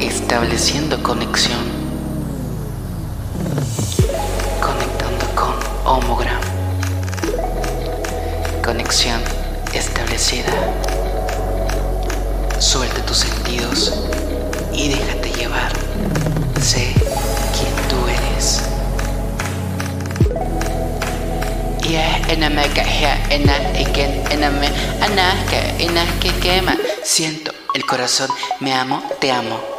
estableciendo conexión, conectando con homogram, conexión establecida. Suelta tus sentidos y déjate llevar. Sé quién tú eres. Siento el corazón, me amo, te amo.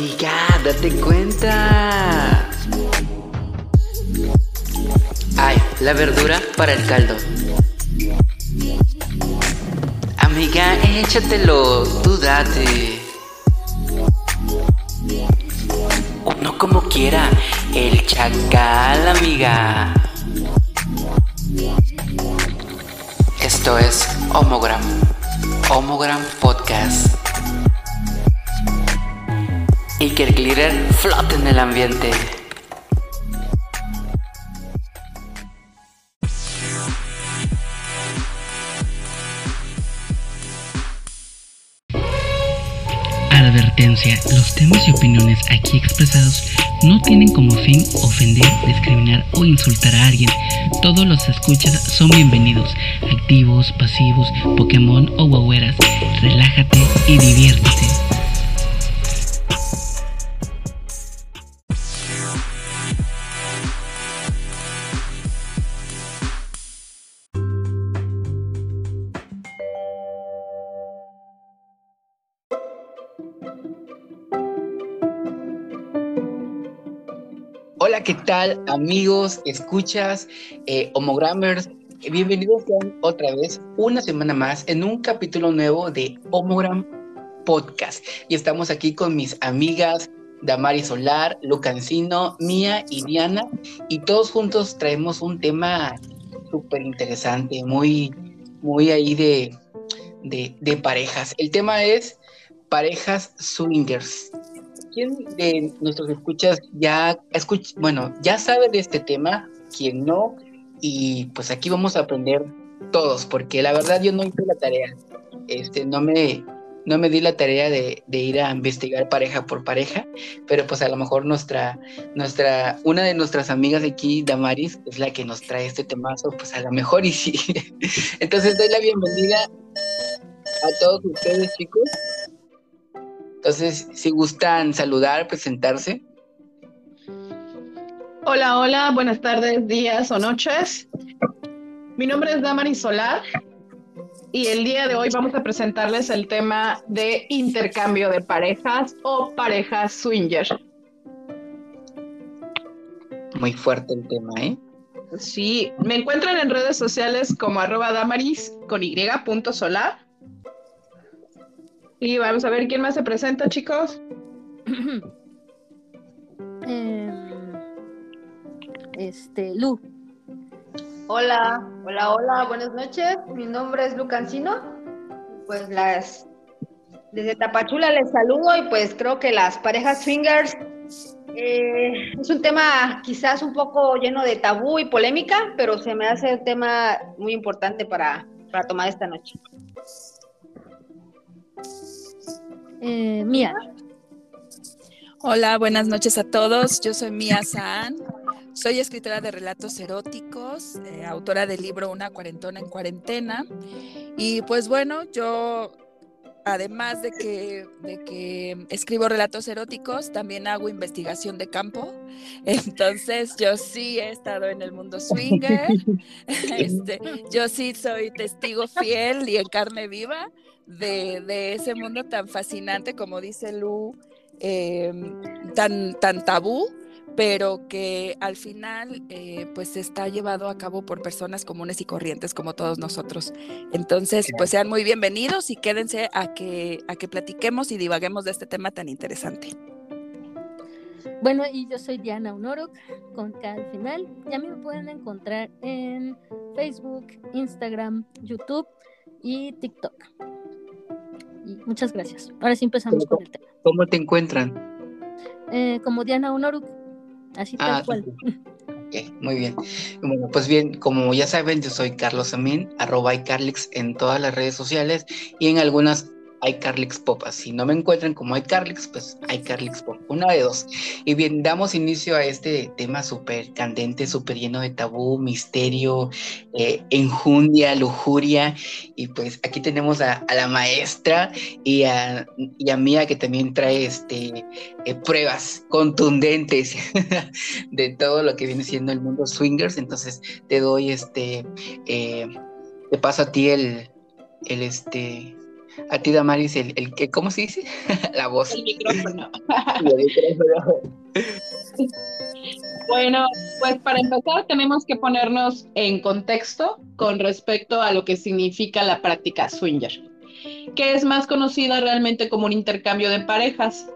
Amiga, date cuenta. Ay, la verdura para el caldo. Amiga, échatelo, tú date. Uno como quiera, el chacal, amiga. Esto es Homogram, Homogram Podcast. Y que el glitter flote en el ambiente. Advertencia, los temas y opiniones aquí expresados no tienen como fin ofender, discriminar o insultar a alguien. Todos los escuchas son bienvenidos, activos, pasivos, Pokémon o guagueras. Relájate y diviértete. ¿Qué tal amigos, escuchas, eh, homogrammers? Bienvenidos otra vez, una semana más, en un capítulo nuevo de Homogram Podcast. Y estamos aquí con mis amigas Damari Solar, Lucancino, Mía y Diana. Y todos juntos traemos un tema súper interesante, muy, muy ahí de, de parejas. El tema es parejas swingers. ¿Quién de nuestros escuchas ya escucha, bueno, ya sabe de este tema? ¿Quién no? Y pues aquí vamos a aprender todos, porque la verdad yo no hice la tarea. Este, no me, no me di la tarea de, de, ir a investigar pareja por pareja, pero pues a lo mejor nuestra, nuestra, una de nuestras amigas aquí, Damaris, es la que nos trae este temazo, pues a lo mejor y sí. Entonces doy la bienvenida a todos ustedes, chicos. Entonces, si gustan saludar, presentarse. Hola, hola, buenas tardes, días o noches. Mi nombre es Damaris Solar y el día de hoy vamos a presentarles el tema de intercambio de parejas o parejas swinger. Muy fuerte el tema, ¿eh? Sí, me encuentran en redes sociales como arroba damaris con y punto solar. Y vamos a ver quién más se presenta, chicos. eh, este, Lu. Hola, hola, hola, buenas noches. Mi nombre es Lucancino. Pues las desde Tapachula les saludo y pues creo que las parejas swingers eh, es un tema quizás un poco lleno de tabú y polémica, pero se me hace un tema muy importante para, para tomar esta noche. Eh, Mía. Hola, buenas noches a todos. Yo soy Mía San. Soy escritora de relatos eróticos, eh, autora del libro Una cuarentona en cuarentena. Y pues bueno, yo, además de que, de que escribo relatos eróticos, también hago investigación de campo. Entonces, yo sí he estado en el mundo swinger. Este, yo sí soy testigo fiel y en carne viva de, de ese mundo tan fascinante, como dice Lu, eh, tan, tan tabú pero que al final eh, pues está llevado a cabo por personas comunes y corrientes como todos nosotros. Entonces, pues sean muy bienvenidos y quédense a que, a que platiquemos y divaguemos de este tema tan interesante. Bueno, y yo soy Diana Unorok, con K al final, y a mí me pueden encontrar en Facebook, Instagram, YouTube y TikTok. Y muchas gracias. Ahora sí empezamos con el tema. ¿Cómo te encuentran? Eh, como Diana Unoruk. Así tal Ah, cual. Ok, muy bien. Bueno, pues bien, como ya saben, yo soy Carlos Amin, arroba y Carlix en todas las redes sociales y en algunas iCarlix Pop. Si no me encuentran como iCarlix, pues iCarlix Pop. Una de dos. Y bien, damos inicio a este tema súper candente, súper lleno de tabú, misterio, eh, enjundia, lujuria. Y pues aquí tenemos a, la maestra y a, Mía que también trae este, eh, pruebas contundentes de todo lo que viene siendo el mundo swingers. Entonces te doy este, eh, te paso a ti el, el este, a ti Damaris, el, el que, ¿cómo se dice? La voz. El micrófono. bueno, pues para empezar tenemos que ponernos en contexto con respecto a lo que significa la práctica swinger, que es más conocida realmente como un intercambio de parejas.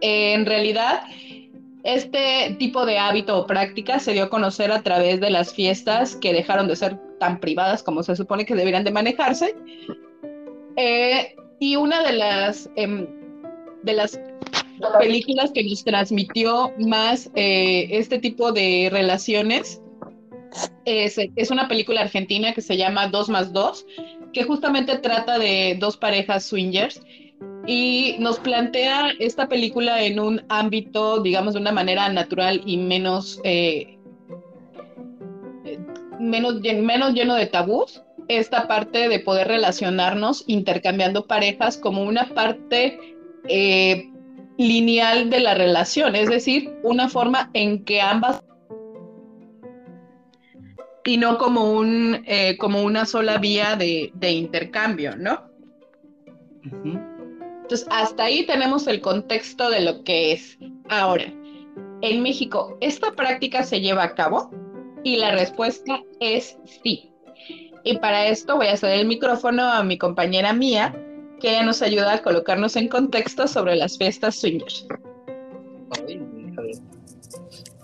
En realidad, este tipo de hábito o práctica se dio a conocer a través de las fiestas que dejaron de ser tan privadas como se supone que deberían de manejarse. Eh, y una de las, em, de las películas que nos transmitió más eh, este tipo de relaciones es, es, una película argentina que se llama Dos más Dos, que justamente trata de dos parejas swingers y nos plantea esta película en un ámbito, digamos, de una manera natural y menos, eh, menos, menos lleno de tabús, esta parte de poder relacionarnos intercambiando parejas como una parte eh, lineal de la relación, es decir, una forma en que ambas y no como un eh, como una sola vía de, intercambio, ¿no? Entonces, hasta ahí tenemos el contexto de lo que es. Ahora, en México, ¿esta práctica se lleva a cabo? Y la respuesta es sí. Y para esto voy a ceder el micrófono a mi compañera Mía, que ella nos ayuda a colocarnos en contexto sobre las fiestas swingers.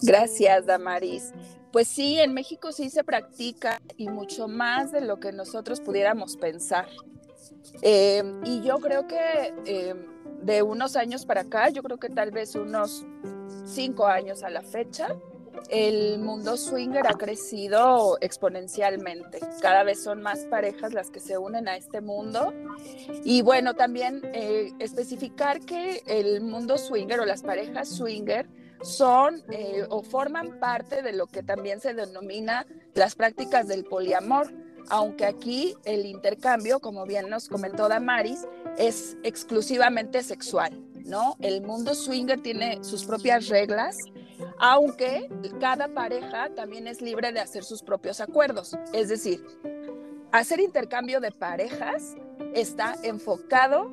Gracias, Damaris. Pues sí, en México sí se practica y mucho más de lo que nosotros pudiéramos pensar. Em, y yo creo que em, de unos años para acá, yo creo que tal vez unos cinco años a la fecha, el mundo swinger ha crecido exponencialmente. Cada vez son más parejas las que se unen a este mundo. Y bueno, también eh, especificar que el mundo swinger o las parejas swinger son eh, o forman parte de lo que también se denomina las prácticas del poliamor aunque aquí el intercambio, como bien nos comentó Damaris, es exclusivamente sexual, ¿no? El mundo swinger tiene sus propias reglas, aunque cada pareja también es libre de hacer sus propios acuerdos. Es decir, hacer intercambio de parejas está enfocado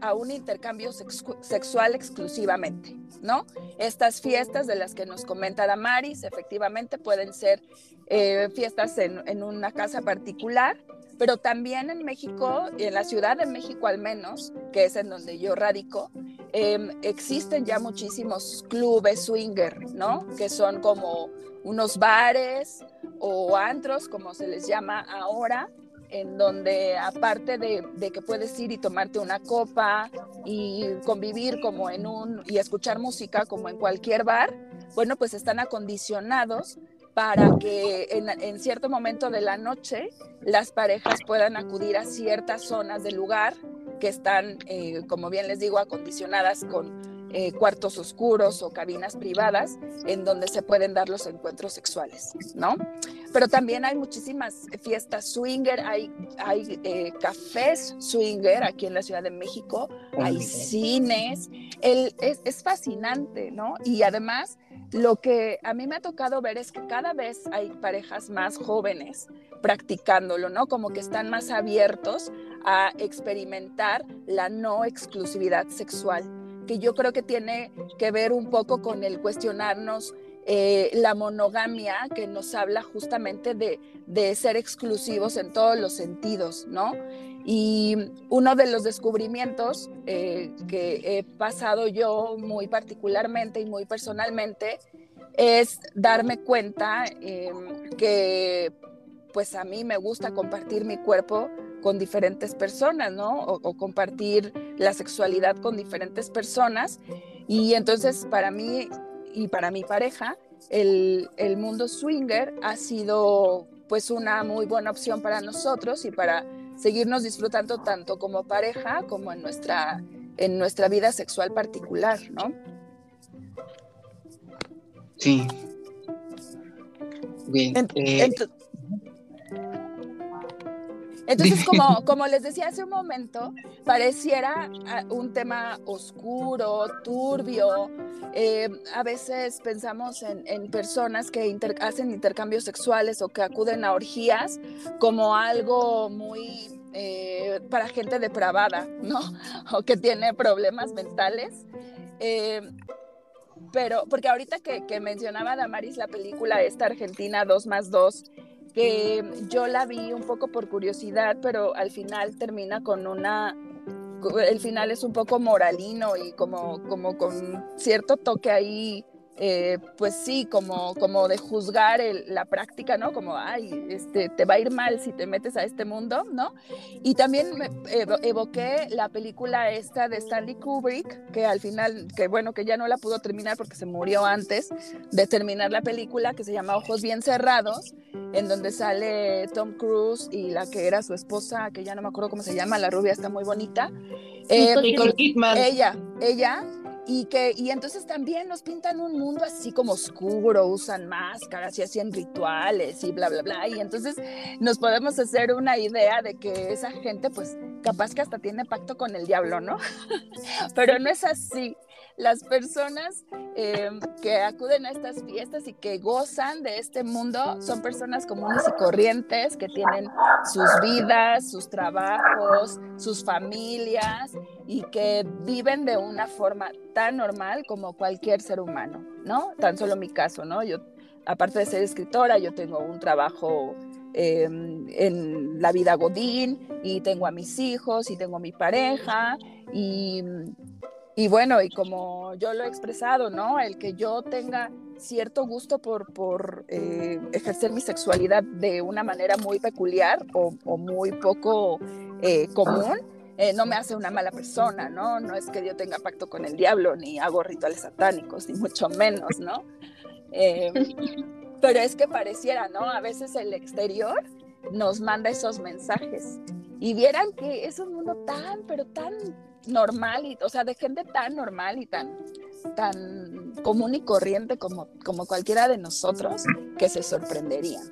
a un intercambio sexual exclusivamente, ¿no? Estas fiestas de las que nos comenta Damaris, efectivamente pueden ser eh, fiestas en, una casa particular, pero también en México, en la Ciudad de México al menos, que es en donde yo radico, em, existen ya muchísimos clubes swinger, ¿no? Que son como unos bares o antros, como se les llama ahora, en donde aparte de, que puedes ir y tomarte una copa y convivir como en un y escuchar música como en cualquier bar, bueno, pues están acondicionados para que en, cierto momento de la noche las parejas puedan acudir a ciertas zonas del lugar que están, eh, como bien les digo, acondicionadas con eh, cuartos oscuros o cabinas privadas en donde se pueden dar los encuentros sexuales, ¿no? Pero también hay muchísimas fiestas swinger, hay, hay eh, cafés swinger aquí en la Ciudad de México, hay cines, el, es, es fascinante, ¿no? Y además lo que a mí me ha tocado ver es que cada vez hay parejas más jóvenes practicándolo, ¿no? Como que están más abiertos a experimentar la no exclusividad sexual que yo creo que tiene que ver un poco con el cuestionarnos eh, la monogamia, que nos habla justamente de, de, ser exclusivos en todos los sentidos, ¿no? Y uno de los descubrimientos eh, que he pasado yo muy particularmente y muy personalmente es darme cuenta em, que pues a mí me gusta compartir mi cuerpo con diferentes personas, ¿no? O, compartir la sexualidad con diferentes personas. Y entonces para mí y para mi pareja, el, mundo swinger ha sido pues una muy buena opción para nosotros y para seguirnos disfrutando tanto como pareja como en nuestra, en nuestra vida sexual particular, ¿no? Sí. Bien. Eh, entonces, como, como les decía hace un momento, pareciera ah, un tema oscuro, turbio. Eh, a veces pensamos en, personas que hacen intercambios sexuales o que acuden a orgías como algo muy eh, para gente depravada, ¿no? O que tiene problemas mentales. Eh, pero, porque ahorita que, que mencionaba Damaris la película esta argentina 2 más 2, que yo la vi un poco por curiosidad, pero al final termina con una el final es un poco moralino y como, como con cierto toque ahí eh, pues sí, como, como de juzgar la práctica, ¿no? Como, ay, este, te va a ir mal si te metes a este mundo, ¿no? Y también me evoqué la película esta de Stanley Kubrick, que al final, que bueno, que ya no la pudo terminar porque se murió antes de terminar la película, que se llama Ojos Bien Cerrados, en donde sale Tom Cruise y la que era su esposa, que ya no me acuerdo cómo se llama, la rubia está muy bonita. Eh, Kidman. Ella, ella y que y entonces también nos pintan un mundo así como oscuro, usan máscaras y hacen rituales y bla bla bla y entonces nos podemos hacer una idea de que esa gente pues capaz que hasta tiene pacto con el diablo, ¿no? Pero no es así. Las personas eh, que acuden a estas fiestas y que gozan de este mundo son personas comunes y corrientes que tienen sus vidas, sus trabajos, sus familias y que viven de una forma tan normal como cualquier ser humano, ¿no? Tan solo mi caso, ¿no? Yo, aparte de ser escritora, yo tengo un trabajo em, en la vida Godín y tengo a mis hijos y tengo a mi pareja y, y bueno, y como yo lo he expresado, ¿no? El que yo tenga cierto gusto por, por eh, ejercer mi sexualidad de una manera muy peculiar o, o muy poco eh, común, eh, no me hace una mala persona, ¿no? No es que yo tenga pacto con el diablo, ni hago rituales satánicos, ni mucho menos, ¿no? pero es que pareciera, ¿no? A veces el exterior nos manda esos mensajes y vieran que es un mundo tan, pero tan normal, y, o sea, de gente tan normal y tan, tan común y corriente como, como cualquiera de nosotros, que se sorprenderían.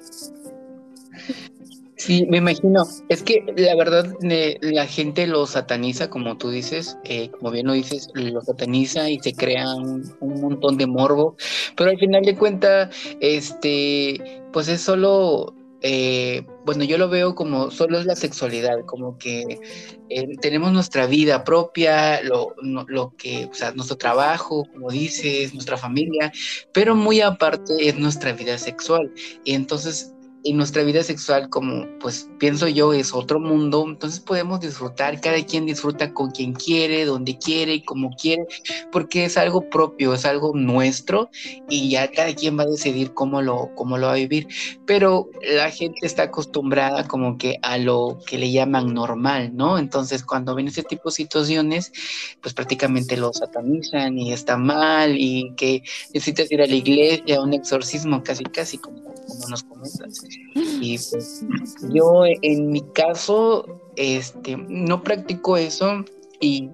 Sí, me imagino. Es que la verdad la gente lo sataniza, como tú dices, eh, como bien lo dices, lo sataniza y se crea un, montón de morbo, pero al final de cuentas, este, pues es solo eh, bueno, yo lo veo como solo es la sexualidad, como que eh, tenemos nuestra vida propia, lo, lo, que, o sea, nuestro trabajo, como dices, nuestra familia, pero muy aparte es nuestra vida sexual. Y entonces y nuestra vida sexual, como pues pienso yo, es otro mundo, entonces podemos disfrutar, cada quien disfruta con quien quiere, donde quiere y como quiere, porque es algo propio, es algo nuestro y ya cada quien va a decidir cómo lo, cómo lo va a vivir. Pero la gente está acostumbrada como que a lo que le llaman normal, ¿no? Entonces cuando ven ese tipo de situaciones, pues prácticamente lo satanizan y está mal y que necesitas ir a la iglesia, un exorcismo casi, casi como como nos comentas. Y pues yo en mi caso, este, no practico eso y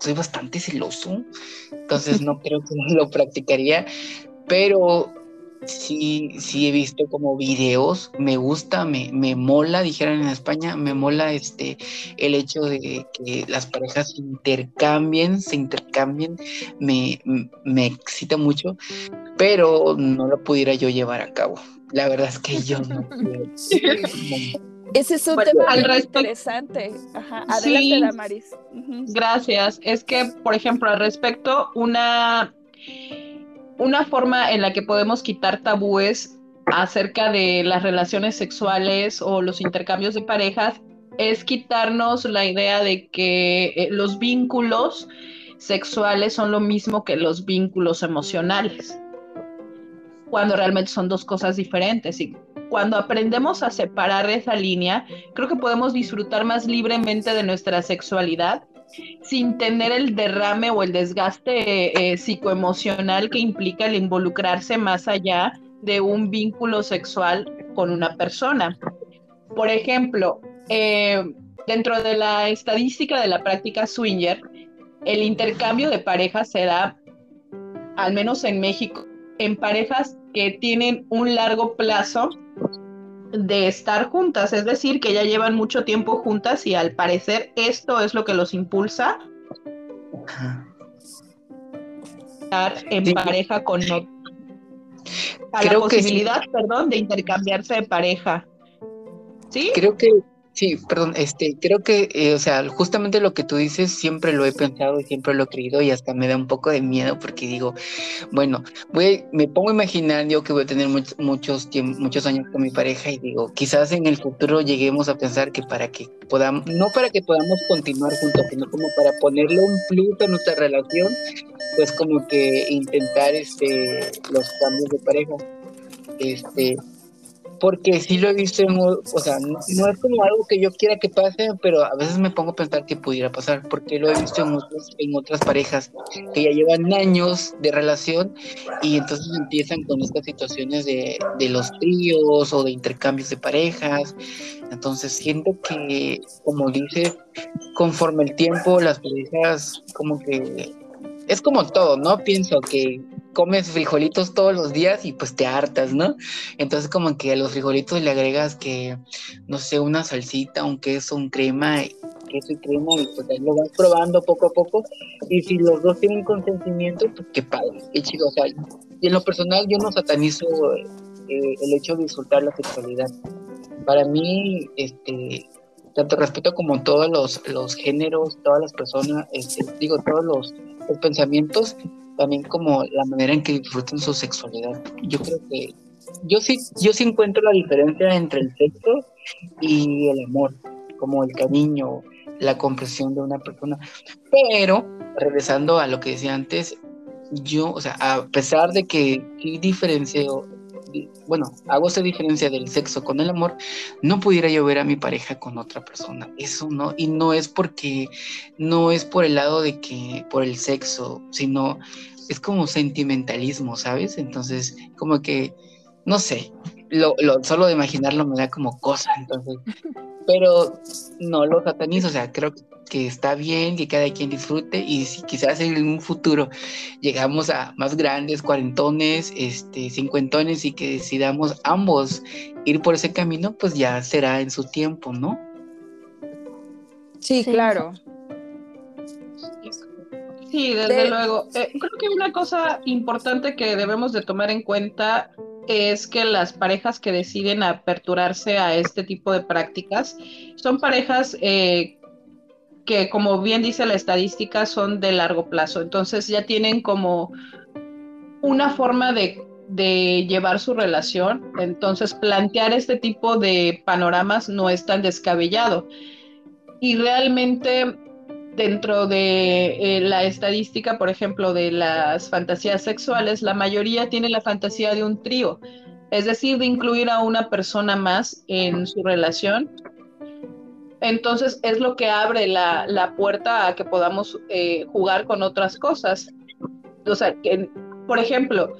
soy bastante celoso, entonces no creo que lo practicaría, pero sí, sí he visto como videos, me gusta, me, me mola, dijeran en España, me mola este el hecho de que las parejas intercambien, se intercambien, me, me excita mucho, pero no lo pudiera yo llevar a cabo. La verdad es que yo no Ese es un tema interesante. Adelante, Damaris. Gracias. Es que, por ejemplo, al respecto, una, una forma en la que podemos quitar tabúes acerca de las relaciones sexuales o los intercambios de parejas es quitarnos la idea de que eh, los vínculos sexuales son lo mismo que los vínculos emocionales cuando realmente son dos cosas diferentes. Y cuando aprendemos a separar esa línea, creo que podemos disfrutar más libremente de nuestra sexualidad sin tener el derrame o el desgaste eh, psicoemocional que implica el involucrarse más allá de un vínculo sexual con una persona. Por ejemplo, eh, dentro de la estadística de la práctica swinger, el intercambio de parejas se da, al menos en México, en parejas que tienen un largo plazo de estar juntas, es decir, que ya llevan mucho tiempo juntas y al parecer esto es lo que los impulsa a estar en pareja con a la posibilidad, perdón, de intercambiarse de pareja. ¿Sí? Creo que Sí, perdón, este, creo que, eh, o sea, justamente lo que tú dices siempre lo he pensado y siempre lo he creído y hasta me da un poco de miedo porque digo, bueno, voy, me pongo a imaginar yo que voy a tener muchos, muchos, muchos años con mi pareja y digo, quizás en el futuro lleguemos a pensar que para que podamos, no para que podamos continuar juntos, sino como para ponerle un plus a nuestra relación, pues como que intentar, este, los cambios de pareja, este, porque sí lo he visto, en, o sea, no, es como algo que yo quiera que pase, pero a veces me pongo a pensar que pudiera pasar, porque lo he visto en, en otras parejas que ya llevan años de relación y entonces empiezan con estas situaciones de, de los tríos o de intercambios de parejas. Entonces siento que, como dice, conforme el tiempo las parejas como que es como todo, ¿no? Pienso que comes frijolitos todos los días y pues te hartas, ¿no? Entonces como que a los frijolitos le agregas que, no sé, una salsita, un queso, un crema, queso y crema y pues lo vas probando poco a poco y si los dos tienen consentimiento, pues qué padre, qué chido, o sea, y en lo personal yo no satanizo eh, el hecho de disfrutar la sexualidad. Para mí, este, tanto respeto como todos los, los géneros, todas las personas, este, digo, todos los pensamientos, también como la manera en que disfrutan su sexualidad. Yo creo que yo sí, yo sí encuentro la diferencia entre el sexo y el amor, como el cariño, la comprensión de una persona. Pero, regresando a lo que decía antes, yo, o sea, a pesar de que sí diferencio, bueno, hago esa diferencia del sexo con el amor, no pudiera yo ver a mi pareja con otra persona. Eso no, y no es porque, no es por el lado de que, por el sexo, sino es como sentimentalismo, ¿sabes? Entonces, como que, no sé, lo, lo, solo de imaginarlo me da como cosa, entonces, pero no lo satanizo, o sea, creo que está bien que cada quien disfrute y si quizás en un futuro llegamos a más grandes, cuarentones, este, cincuentones y que decidamos ambos ir por ese camino, pues ya será en su tiempo, ¿no? Sí, claro. Sí, desde luego. Eh, creo que una cosa importante que debemos de tomar en cuenta es que las parejas que deciden aperturarse a este tipo de prácticas son parejas eh, que, como bien dice la estadística, son de largo plazo. Entonces ya tienen como una forma de, de llevar su relación. Entonces plantear este tipo de panoramas no es tan descabellado. Y realmente dentro de eh, la estadística, por ejemplo, de las fantasías sexuales, la mayoría tiene la fantasía de un trío, es decir, de incluir a una persona más en su relación. Entonces es lo que abre la, puerta a que podamos eh, jugar con otras cosas. O sea, que, por ejemplo,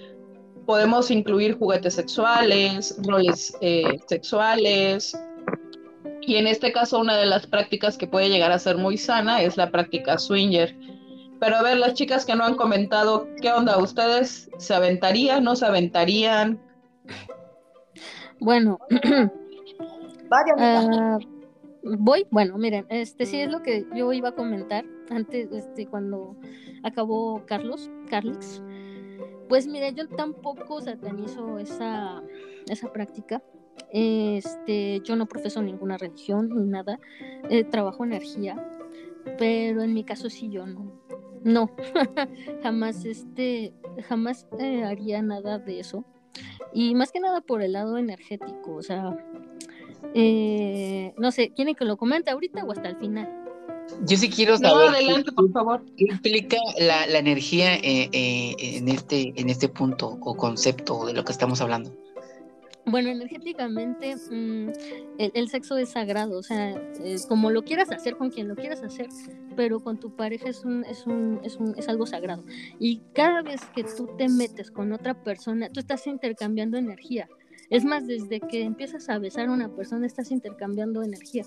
podemos incluir juguetes sexuales, roles eh, sexuales, y en este caso, una de las prácticas que puede llegar a ser muy sana es la práctica swinger. Pero a ver, las chicas que no han comentado, ¿qué onda? ¿Ustedes se aventarían? ¿No se aventarían? Bueno, uh, voy, bueno, miren, este sí es lo que yo iba a comentar antes, este, cuando acabó Carlos, Carlix. Pues mire, yo tampoco satanizo esa, esa práctica. Este, yo no profeso ninguna religión ni nada, eh, trabajo energía, pero en mi caso sí yo no, no, jamás este, jamás eh, haría nada de eso y más que nada por el lado energético, o sea, eh, no sé, ¿quieren que lo comente ahorita o hasta el final? Yo sí quiero saber. No, adelante, por favor. ¿Qué implica la, la energía en, este, en este punto o concepto de lo que estamos hablando? Bueno, energéticamente mm, el, sexo es sagrado, o sea, como lo quieras hacer con quien lo quieras hacer, pero con tu pareja es un, es un, es un, es algo sagrado. Y cada vez que tú te metes con otra persona, tú estás intercambiando energía. Es más, desde que empiezas a besar a una persona estás intercambiando energía.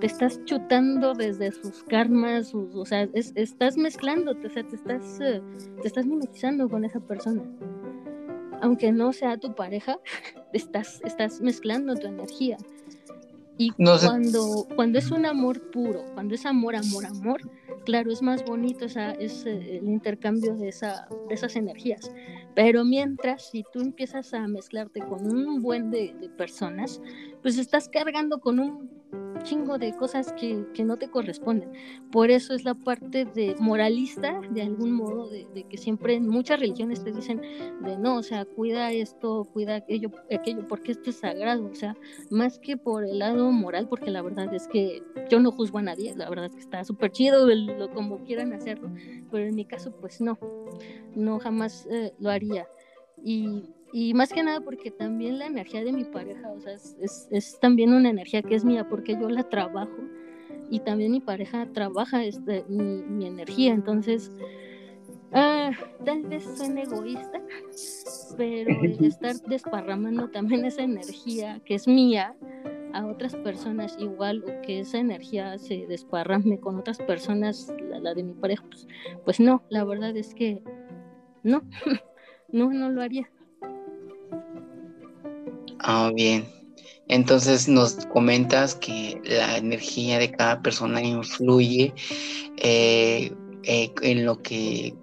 Te estás chutando desde sus karmas, o sea, estás mezclándote, o sea, te estás, eh, te estás mimetizando con esa persona. Aunque no sea tu pareja, estás, estás mezclando tu energía. Y cuando, cuando es un amor puro, cuando es amor, amor, amor, claro, es más bonito esa, es eh, el intercambio de, esa, de esas energías. Pero mientras, si tú empiezas a mezclarte con un buen de, de personas, pues estás cargando con un chingo de cosas que, no te corresponden. Por eso es la parte de moralista, de algún modo, de, que siempre en muchas religiones te dicen de no, o sea, cuida esto, cuida aquello, aquello, porque esto es sagrado, o sea, más que por el lado moral, porque la verdad es que yo no juzgo a nadie, la verdad es que está súper chido lo, como quieran hacerlo, pero en mi caso, pues no, no jamás eh, lo haría. Y y más que nada porque también la energía de mi pareja, o sea, es, también una energía que es mía porque yo la trabajo y también mi pareja trabaja este, mi, mi energía. Entonces, ah, tal vez suene egoísta, pero el estar desparramando también esa energía que es mía a otras personas igual o que esa energía se desparrame con otras personas, la, la de mi pareja, pues, pues no, la verdad es que no, no, no lo haría. Ah, bien. Entonces nos comentas que la energía de cada persona influye eh, eh, en lo que,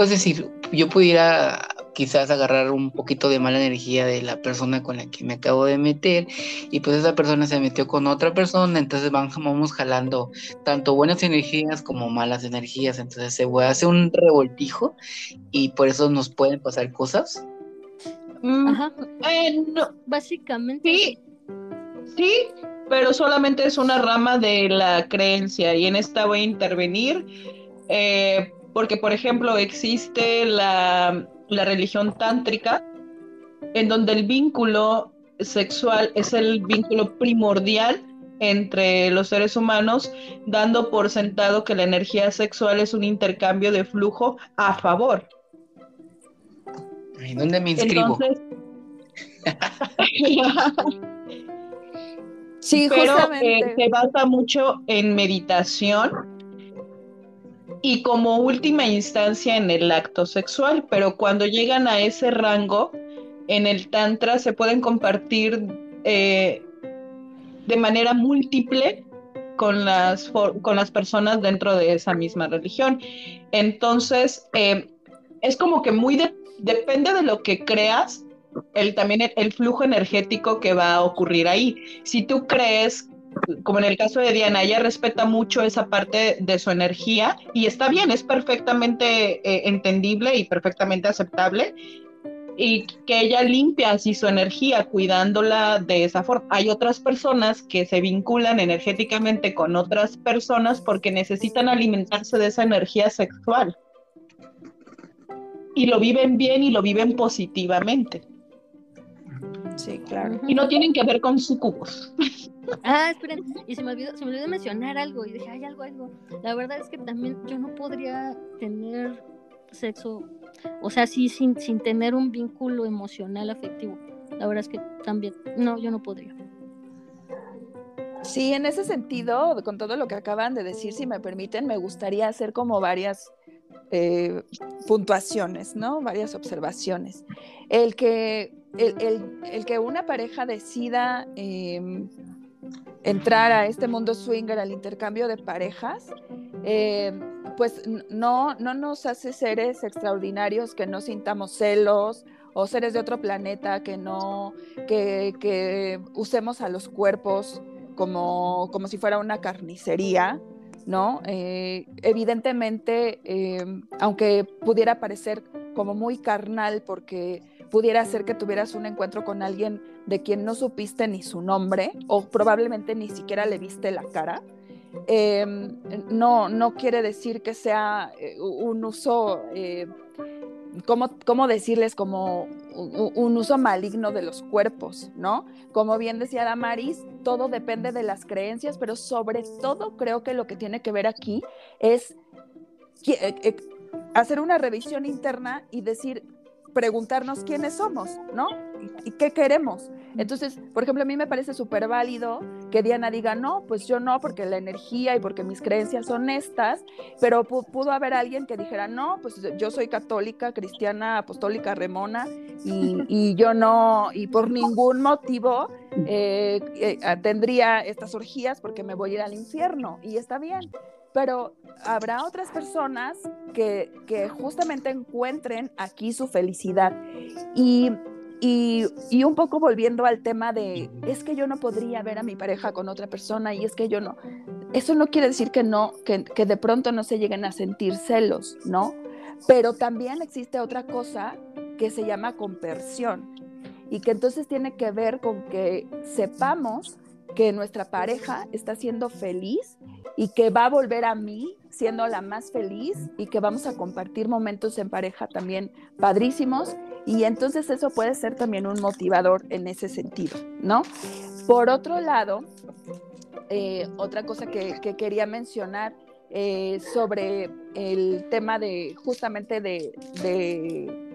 es decir, yo pudiera quizás agarrar un poquito de mala energía de la persona con la que me acabo de meter y pues esa persona se metió con otra persona, entonces vamos jalando tanto buenas energías como malas energías, entonces se hace un revoltijo y por eso nos pueden pasar cosas. Mm, Ajá. Eh, Básicamente. Sí, sí, pero solamente es una rama de la creencia y en esta voy a intervenir eh, porque, por ejemplo, existe la, la religión tántrica en donde el vínculo sexual es el vínculo primordial entre los seres humanos, dando por sentado que la energía sexual es un intercambio de flujo a favor. ¿Y dónde me inscribo? sí, pero eh, se basa mucho en meditación y como última instancia en el acto sexual, pero cuando llegan a ese rango, en el tantra se pueden compartir eh, de manera múltiple con las, con las personas dentro de esa misma religión. Entonces, eh, es como que muy de depende de lo que creas, el, también el, flujo energético que va a ocurrir ahí. Si tú crees, como en el caso de Diana, ella respeta mucho esa parte de su energía y está bien, es perfectamente eh, entendible y perfectamente aceptable y que ella limpia así su energía cuidándola de esa forma. Hay otras personas que se vinculan energéticamente con otras personas porque necesitan alimentarse de esa energía sexual y lo viven bien y lo viven positivamente. Sí, claro. Y no tienen que ver con sucubos. Ah, esperen, y se me olvidó, se me olvidó mencionar algo y dije, hay algo, algo. La verdad es que también yo no podría tener sexo, o sea, sí, sin, sin tener un vínculo emocional afectivo. La verdad es que también, no, yo no podría. Sí, en ese sentido, con todo lo que acaban de decir, si me permiten, me gustaría hacer como varias eh, puntuaciones, ¿no? Varias observaciones. El que, el, que una pareja decida em, entrar a este mundo swinger, al intercambio de parejas, em, pues no, no nos hace seres extraordinarios que no sintamos celos o seres de otro planeta que no, que, que usemos a los cuerpos como, como si fuera una carnicería, ¿no? Eh, evidentemente, eh, aunque pudiera parecer como muy carnal porque pudiera ser que tuvieras un encuentro con alguien de quien no supiste ni su nombre o probablemente ni siquiera le viste la cara, eh, no, no quiere decir que sea un uso ¿cómo, decirles? Como un, uso maligno de los cuerpos, ¿no? Como bien decía Damaris, todo depende de las creencias, pero sobre todo creo que lo que tiene que ver aquí es eh, eh, hacer una revisión interna y decir preguntarnos quiénes somos, ¿no? ¿Y qué queremos? Entonces, por ejemplo, a mí me parece súper válido que Diana diga, no, pues yo no, porque la energía y porque mis creencias son estas, pero pudo haber alguien que dijera, no, pues yo soy católica, cristiana, apostólica, remona, y, yo no, y por ningún motivo eh, eh, tendría estas orgías porque me voy a ir al infierno, y está bien pero habrá otras personas que, justamente encuentren aquí su felicidad. Y y, un poco volviendo al tema de, es que yo no podría ver a mi pareja con otra persona y es que yo no, eso no quiere decir que no, que, que de pronto no se lleguen a sentir celos, ¿no? Pero también existe otra cosa que se llama compersión y que entonces tiene que ver con que sepamos que nuestra pareja está siendo feliz y que va a volver a mí siendo la más feliz y que vamos a compartir momentos en pareja también padrísimos y entonces eso puede ser también un motivador en ese sentido, ¿no? Por otro lado, eh, otra cosa que, quería mencionar eh, sobre el tema de justamente de, de,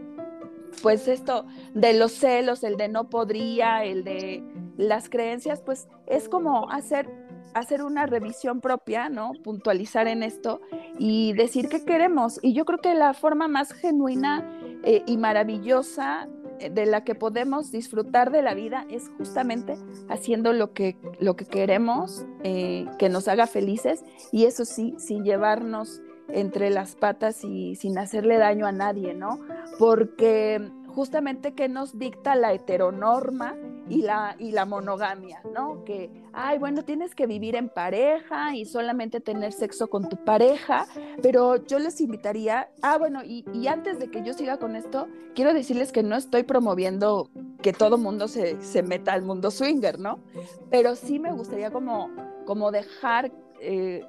pues esto, de los celos, el de no podría, el de las creencias, pues es como hacer hacer una revisión propia, ¿no? Puntualizar en esto y decir qué queremos. Y yo creo que la forma más genuina eh, y maravillosa eh, de la que podemos disfrutar de la vida es justamente haciendo lo que, lo que queremos, eh, que nos haga felices y eso sí, sin llevarnos entre las patas y sin hacerle daño a nadie, ¿no? Porque justamente que nos dicta la heteronorma y la, y la monogamia, ¿no? Que, ay, bueno, tienes que vivir en pareja y solamente tener sexo con tu pareja, pero yo les invitaría, ah, bueno, y, antes de que yo siga con esto, quiero decirles que no estoy promoviendo que todo mundo se, se meta al mundo swinger, ¿no? Pero sí me gustaría como, como dejar... Eh,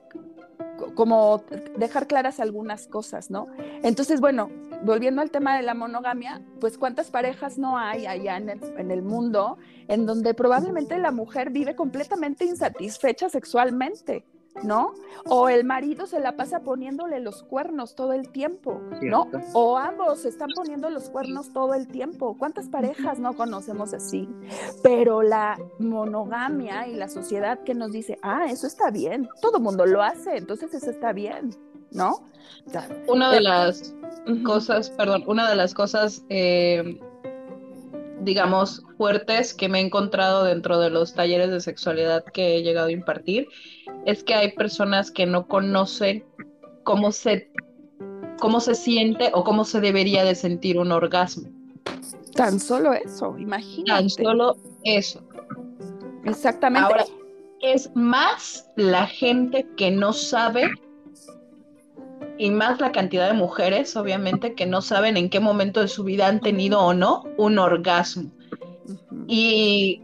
como dejar claras algunas cosas, ¿no? Entonces, bueno, volviendo al tema de la monogamia, pues cuántas parejas no hay allá en el, en el, mundo en donde probablemente la mujer vive completamente insatisfecha sexualmente, ¿no? O el marido se la pasa poniéndole los cuernos todo el tiempo, ¿no? O ambos se están poniendo los cuernos todo el tiempo. ¿Cuántas parejas no conocemos así? Pero la monogamia y la sociedad que nos dice, ah, eso está bien, todo mundo lo hace, entonces eso está bien, ¿no? una de las cosas, perdón, una de las cosas, eh, digamos, fuertes que me he encontrado dentro de los talleres de sexualidad que he llegado a impartir es que hay personas que no conocen cómo se, cómo se siente o cómo se debería de sentir un orgasmo. Tan solo eso, imagínate. Tan solo eso. Exactamente. Ahora, es más la gente que no sabe y más la cantidad de mujeres, obviamente, que no saben en qué momento de su vida han tenido o no un orgasmo. Y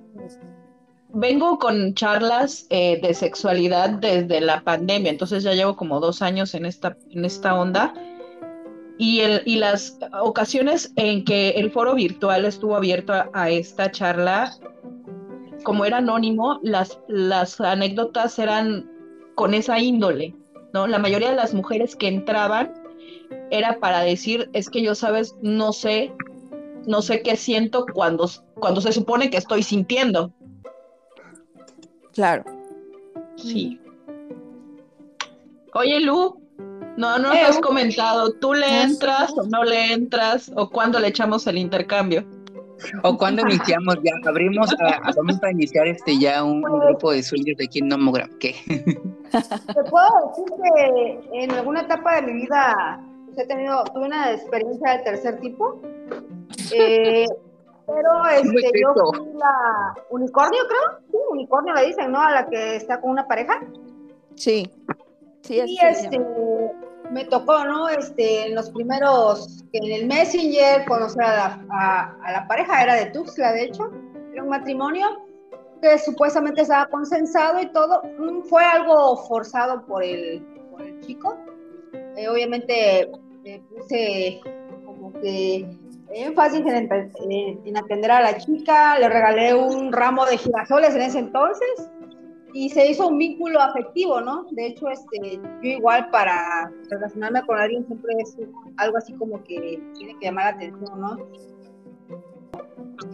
vengo con charlas eh, de sexualidad desde la pandemia, entonces ya llevo como dos años en esta, en esta onda. Y, el, y las ocasiones en que el foro virtual estuvo abierto a, esta charla, como era anónimo, las, las anécdotas eran con esa índole, ¿no? La mayoría de las mujeres que entraban era para decir, es que yo, sabes, no sé, no sé qué siento cuando, cuando se supone que estoy sintiendo. Claro. Sí. Oye, Lu, no, no nos has comentado, ¿tú le entras o no le entras o cuándo le echamos el intercambio? O cuando iniciamos ya, abrimos, a, vamos a iniciar este ya un, grupo de sueños de aquí en Nomogram, ¿qué? Te puedo decir que en alguna etapa de mi vida pues, he tenido, tuve una experiencia de tercer tipo, eh, pero este, yo fui la unicornio, creo, sí, unicornio le dicen, ¿no? A la que está con una pareja. Sí, sí, Y este, me tocó, ¿no? Este, en los primeros, en el Messenger, conocer a la, pareja, era de Tuxtla, de hecho, era un matrimonio que supuestamente estaba consensado y todo, mm, fue algo forzado por el, chico. Eh, obviamente eh, puse como que énfasis en, en, atender a la chica, le regalé un ramo de girasoles en ese entonces y se hizo un vínculo afectivo, ¿no? De hecho, este, yo igual para relacionarme con alguien siempre es algo así como que tiene que llamar la atención, ¿no?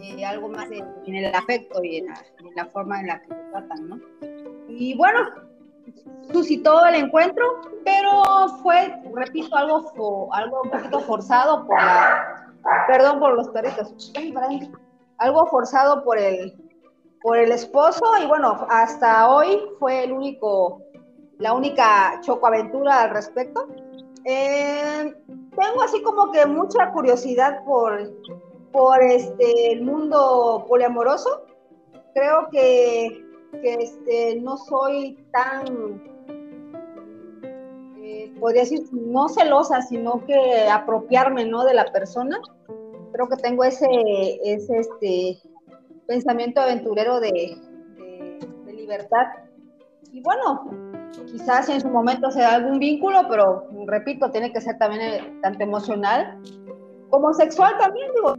Eh, algo más en, el afecto y en la, forma en la que se tratan, ¿no? Y bueno, suscitó el encuentro, pero fue, repito, algo, algo un poquito forzado por la, perdón por los perritos, algo forzado por el, por el esposo y bueno, hasta hoy fue el único, la única chocoaventura al respecto. Eh, tengo así como que mucha curiosidad por, por este, el mundo poliamoroso. Creo que, que este, no soy tan, eh, podría decir, no celosa, sino que apropiarme ¿no? de la persona. Creo que tengo ese, ese este, pensamiento aventurero de, libertad. Y bueno, quizás en su momento sea algún vínculo, pero repito, tiene que ser también eh, tanto emocional como sexual también, digo,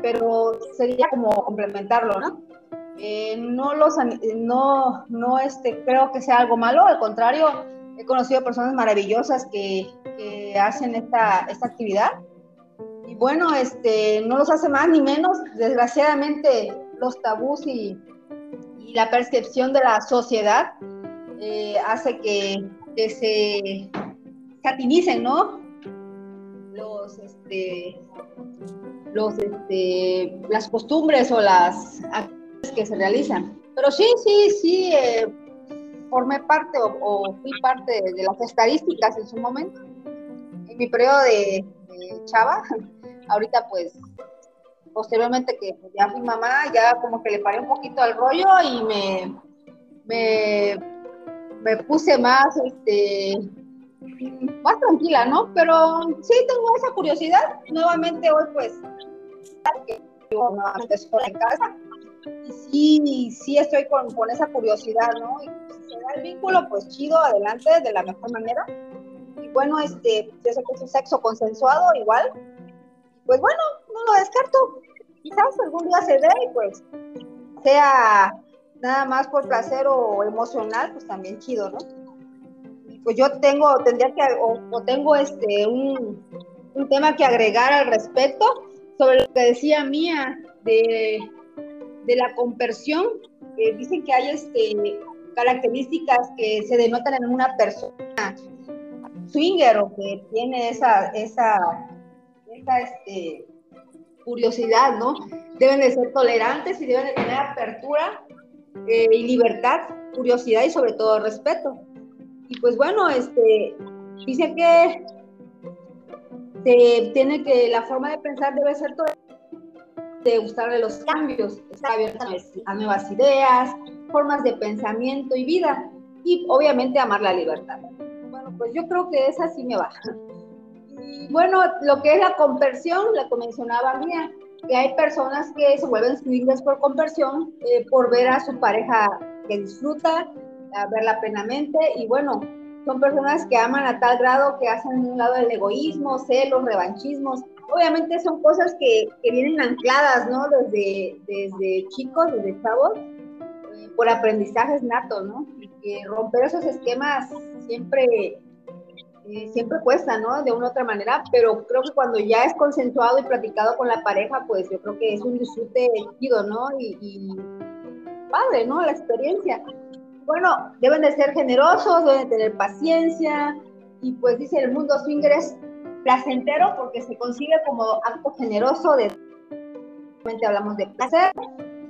pero sería como complementarlo, ¿no? Eh, no los, no, no este, creo que sea algo malo, al contrario, he conocido personas maravillosas que, que hacen esta, esta actividad bueno, este, no los hace más ni menos. Desgraciadamente, los tabús y, la percepción de la sociedad eh, hace que, se satinicen, ¿no? Los, este, los, este, las costumbres o las actividades que se realizan. Pero sí, sí, sí, eh, formé parte o, fui parte de, las estadísticas en su momento. En mi periodo de chava, ahorita pues posteriormente que ya fui mamá, ya como que le paré un poquito al rollo y me, me, puse más, este, más tranquila, ¿no? Pero sí tengo esa curiosidad. Nuevamente hoy pues, yo en casa, y sí, sí estoy con, con esa curiosidad, ¿no? Y si se da el vínculo, pues chido, adelante, de la mejor manera. Y bueno, este, yo sé que es un sexo consensuado igual, pues bueno, no lo descarto. Quizás algún día se dé y pues sea nada más por placer o emocional, pues también chido, ¿no? Pues yo tengo, tendría que, o, tengo este, un, un, tema que agregar al respecto sobre lo que decía Mía de, de la conversión, que dicen que hay este, características que se denotan en una persona swinger o que tiene esa, esa este, curiosidad, ¿no? Deben de ser tolerantes y deben de tener apertura eh, y libertad, curiosidad y sobre todo respeto. Y pues bueno, este, dice que se tiene que, la forma de pensar debe ser de gustarle los cambios, estar abierta a nuevas ideas, formas de pensamiento y vida, y obviamente amar la libertad. Bueno, pues yo creo que esa sí me va. Y bueno, lo que es la conversión, la mencionaba mía, que hay personas que se vuelven swingers por conversión, eh, por ver a su pareja que disfruta, verla plenamente, y bueno, son personas que aman a tal grado que hacen un lado del egoísmo, celos, revanchismos. Obviamente son cosas que, que vienen ancladas, ¿no? Desde, desde chicos, desde chavos, eh, por aprendizajes natos, ¿no? Y que romper esos esquemas siempre siempre cuesta, ¿no? De una u otra manera, pero creo que cuando ya es consensuado y platicado con la pareja, pues yo creo que es un disfrute chido, ¿no? Y, padre, ¿no? La experiencia. Bueno, deben de ser generosos, deben de tener paciencia, y pues dice el mundo swinger es placentero porque se consigue como acto generoso de hablamos de placer.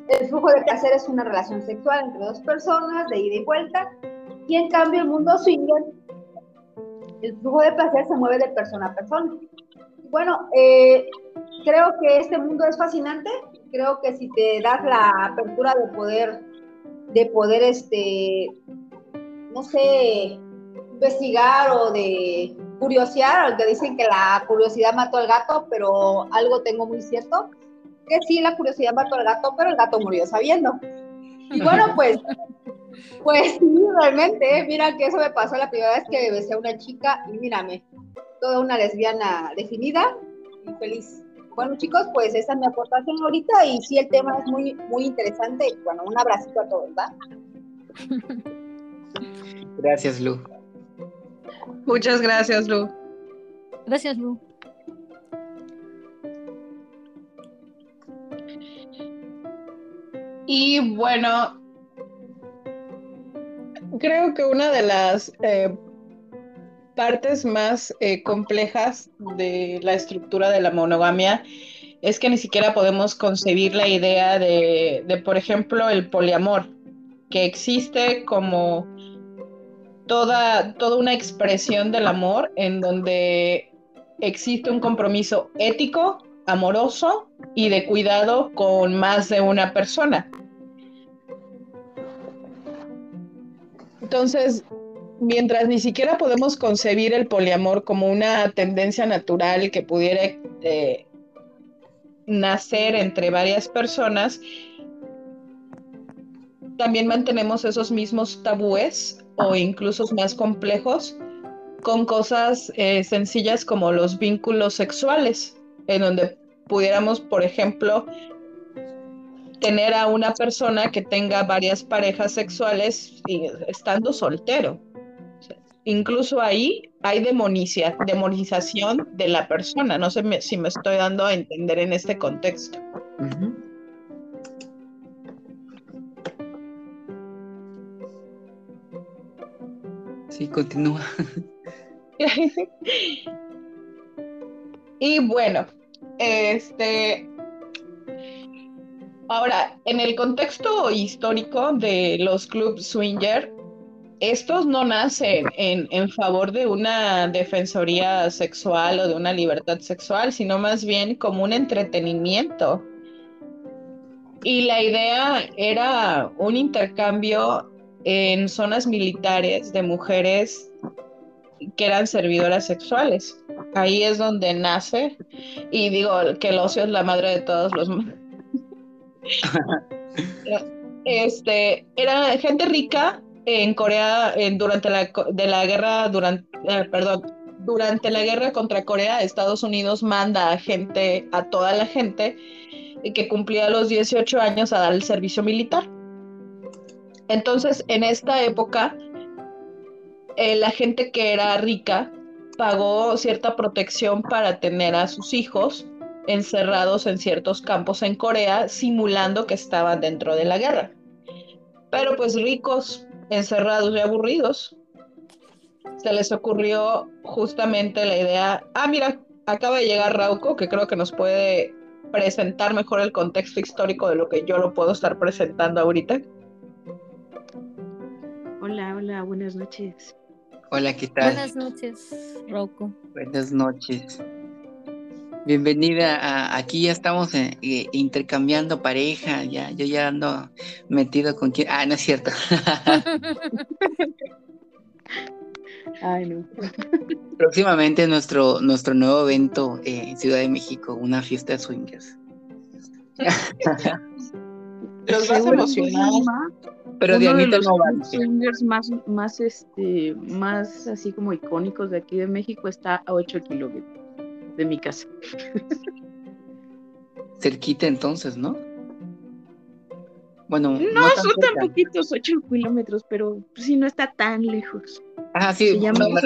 El flujo de placer es una relación sexual entre dos personas, de ida y vuelta. Y en cambio, el mundo swinger el flujo de placer se mueve de persona a persona. Bueno, eh, creo que este mundo es fascinante. Creo que si te das la apertura de poder, de poder, este, no sé, investigar o de curiosear, aunque dicen que la curiosidad mató al gato, pero algo tengo muy cierto, que sí, la curiosidad mató al gato, pero el gato murió sabiendo. Y bueno, pues pues sí, realmente, ¿eh? mira que eso me pasó la primera vez que besé a una chica y mírame, toda una lesbiana definida y feliz. Bueno, chicos, pues esa es mi aportación ahorita y sí, el tema es muy, muy interesante. Bueno, un abracito a todos, ¿va? Gracias, Lu. Muchas gracias, Lu. Gracias, Lu. Y bueno, creo que una de las eh, partes más eh, complejas de la estructura de la monogamia es que ni siquiera podemos concebir la idea de, de, por ejemplo, el poliamor, que existe como toda, toda una expresión del amor en donde existe un compromiso ético, amoroso y de cuidado con más de una persona. Entonces, mientras ni siquiera podemos concebir el poliamor como una tendencia natural que pudiera eh, nacer entre varias personas, también mantenemos esos mismos tabúes o incluso más complejos con cosas eh, sencillas como los vínculos sexuales, en donde pudiéramos, por ejemplo, tener a una persona que tenga varias parejas sexuales estando soltero. incluso ahí hay demonicia, demonización de la persona. No sé si me estoy dando a entender en este contexto. Sí, continúa. y bueno, este, ahora, en el contexto histórico de los clubs swinger, estos no nacen en, en, favor de una defensoría sexual o de una libertad sexual, sino más bien como un entretenimiento. Y la idea era un intercambio en zonas militares de mujeres que eran servidoras sexuales. Ahí es donde nace, y digo que el ocio es la madre de todos los... este, era gente rica en Corea durante la, de la guerra, durante, eh, perdón, durante la guerra contra Corea, Estados Unidos manda a gente, a toda la gente que cumplía los 18 años a dar el servicio militar. Entonces, en esta época, eh, la gente que era rica pagó cierta protección para tener a sus hijos encerrados en ciertos campos en Corea, simulando que estaban dentro de la guerra. Pero pues ricos, encerrados y aburridos, se les ocurrió justamente la idea, ah, mira, acaba de llegar Rauco, que creo que nos puede presentar mejor el contexto histórico de lo que yo lo puedo estar presentando ahorita. Hola, hola, buenas noches. Hola, ¿qué tal? Buenas noches, Rocco. Buenas noches. Bienvenida a, aquí ya estamos eh, eh, intercambiando pareja, ya yo ya ando metido con quien, ah, no es cierto. Ay, no. Próximamente nuestro nuestro nuevo evento eh, en Ciudad de México, una fiesta de swingers. Los vas a emocionar. Pero Uno Dianita de los no va. swingers más, más, este, más así como icónicos de aquí de México está a 8 kilómetros de mi casa. Cerquita entonces, ¿no? Bueno, No, tan son tan poquitos, 8 kilómetros, pero pues, sí no está tan lejos. Ah, sí, se llama- la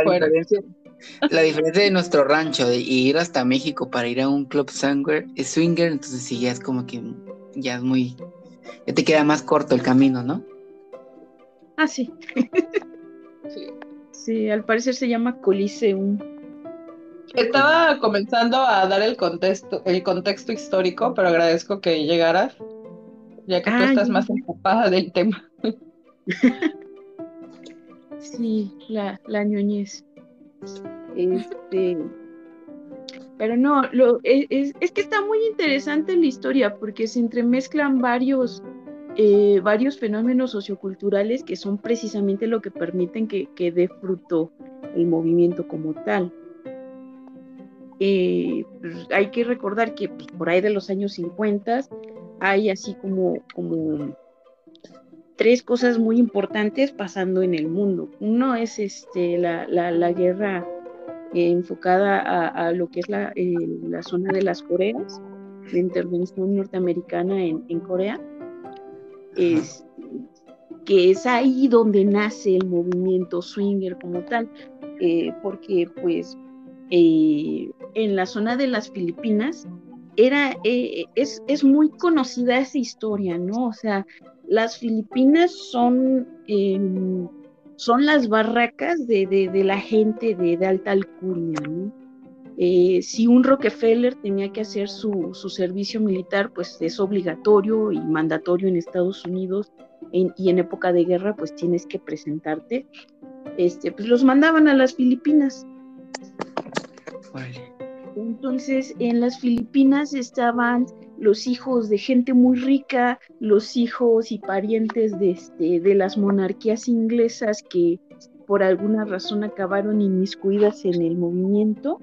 afuera. diferencia, la diferencia de nuestro rancho de ir hasta México para ir a un club swinger, es swinger, entonces sí ya es como que ya es muy, ya te queda más corto el camino, ¿no? Ah, sí. Sí. Sí, al parecer se llama Coliseum. Estaba comenzando a dar el contexto, el contexto histórico, pero agradezco que llegaras, ya que tú estás más empapada del tema. Sí, la, la ñoñez. Este, pero no, lo, es, es- es que está muy interesante la historia porque se entremezclan varios, eh, varios fenómenos socioculturales que son precisamente lo que permiten que, que dé fruto el movimiento como tal. Eh, pues, hay que recordar que pues, por ahí de los años 50 hay así como, como tres cosas muy importantes pasando en el mundo. Uno es este, la, la, la guerra eh, enfocada a, a lo que es la, eh, la zona de las Coreas, la intervención norteamericana en, en Corea. Es- que es ahí donde nace el movimiento swinger como tal, eh, porque pues eh, en la zona de las Filipinas era, eh, es, es, muy conocida esa historia, ¿no? O sea, las Filipinas son, em, son las barracas de, de, la gente de, de, alta alcurnia, ¿no? si un Rockefeller tenía que hacer su, su, servicio militar, pues es obligatorio y mandatorio en Estados Unidos y en época de guerra pues tienes que presentarte, este, pues los mandaban a las Filipinas. Entonces en las Filipinas estaban los hijos de gente muy rica, los hijos y parientes de, este, de las monarquías inglesas que por alguna razón acabaron inmiscuidas en el movimiento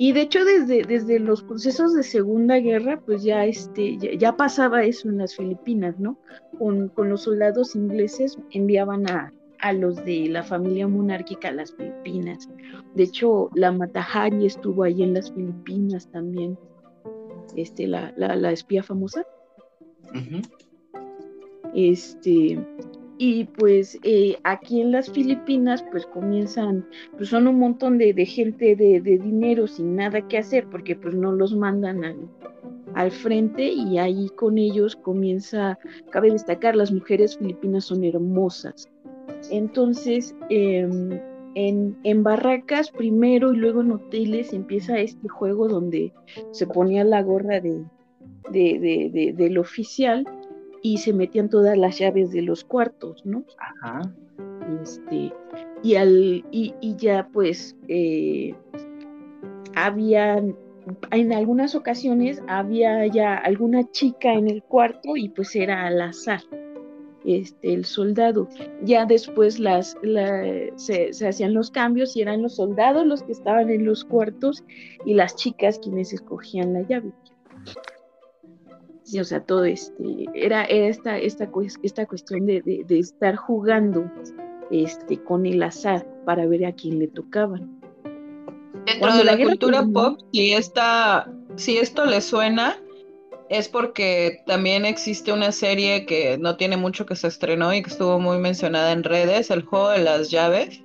y de hecho, desde, los procesos de Segunda Guerra, pues este, ya, pasaba eso en las Filipinas, ¿no? Con, los soldados ingleses enviaban a, los de la familia monárquica a las Filipinas. De hecho, la Matahari estuvo ahí en las Filipinas también, este, la, la, espía famosa. Este, y pues eh, aquí en las Filipinas pues comienzan, pues son un montón de, gente de, dinero sin nada que hacer porque pues no los mandan al, frente y ahí con ellos comienza, cabe destacar, las mujeres filipinas son hermosas. Entonces, em, en, en, barracas primero y luego en hoteles empieza este juego donde se ponía la gorra de, de, del oficial y se metían todas las llaves de los cuartos, ¿no? Ajá. Este, y, al, y, ya pues eh, había, en algunas ocasiones había ya alguna chica en el cuarto y pues era al azar. Este, el soldado. Ya después las, se, se, hacían los cambios y eran los soldados los que estaban en los cuartos y las chicas quienes escogían la llave o sea, todo este, era, esta, esta, esta cuestión de, estar jugando este, con el azar para ver a quién le tocaban. Dentro de la, cultura pop, si, esta, si esto le suena, es porque también existe una serie que no tiene mucho que se estrenó y que estuvo muy mencionada en redes, el juego de las llaves.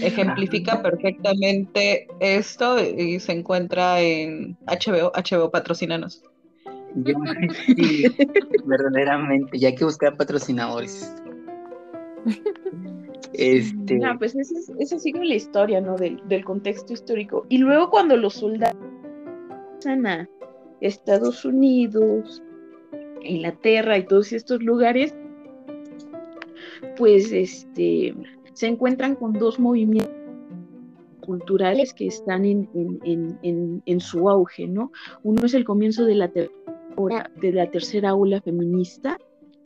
Ejemplifica perfectamente esto y se encuentra en HBO, HBO patrocinanos. sí, verdaderamente, ya hay que buscar patrocinadores. Este... No, pues esa, sigue la historia, ¿no? Del, contexto histórico. Y luego cuando los soldados a Estados Unidos, Inglaterra y todos estos lugares, pues este se encuentran con dos movimientos culturales que están en, en, en su auge, ¿no? Uno es el comienzo de la de la tercera ola feminista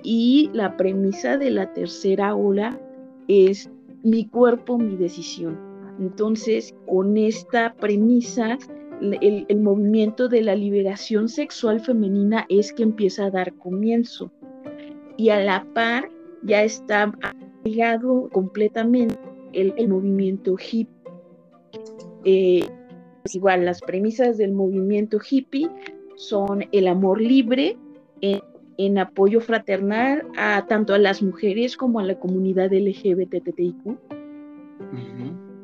y la premisa de la tercera ola es mi cuerpo, mi decisión. Entonces, con esta premisa, el, el, movimiento de la liberación sexual femenina es que empieza a dar comienzo. Y a la par ya está ligado completamente el, el movimiento hippie. Eh, igual, las premisas del movimiento hippie son el amor libre en, apoyo fraternal a tanto a las mujeres como a la comunidad LGBTTIQ.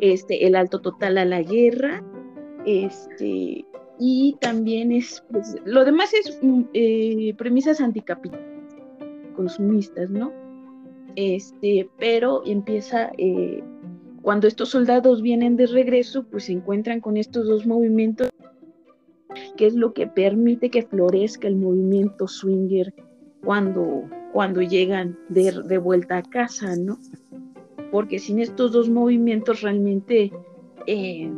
este, el alto total a la guerra, este, y también es, pues, lo demás es mm, eh, premisas anticapitalistas, ¿no? Este, pero empieza, eh, cuando estos soldados vienen de regreso, pues se encuentran con estos dos movimientos que es lo que permite que florezca el movimiento swinger cuando, cuando llegan de, vuelta a casa, ¿no? Porque sin estos dos movimientos realmente eh,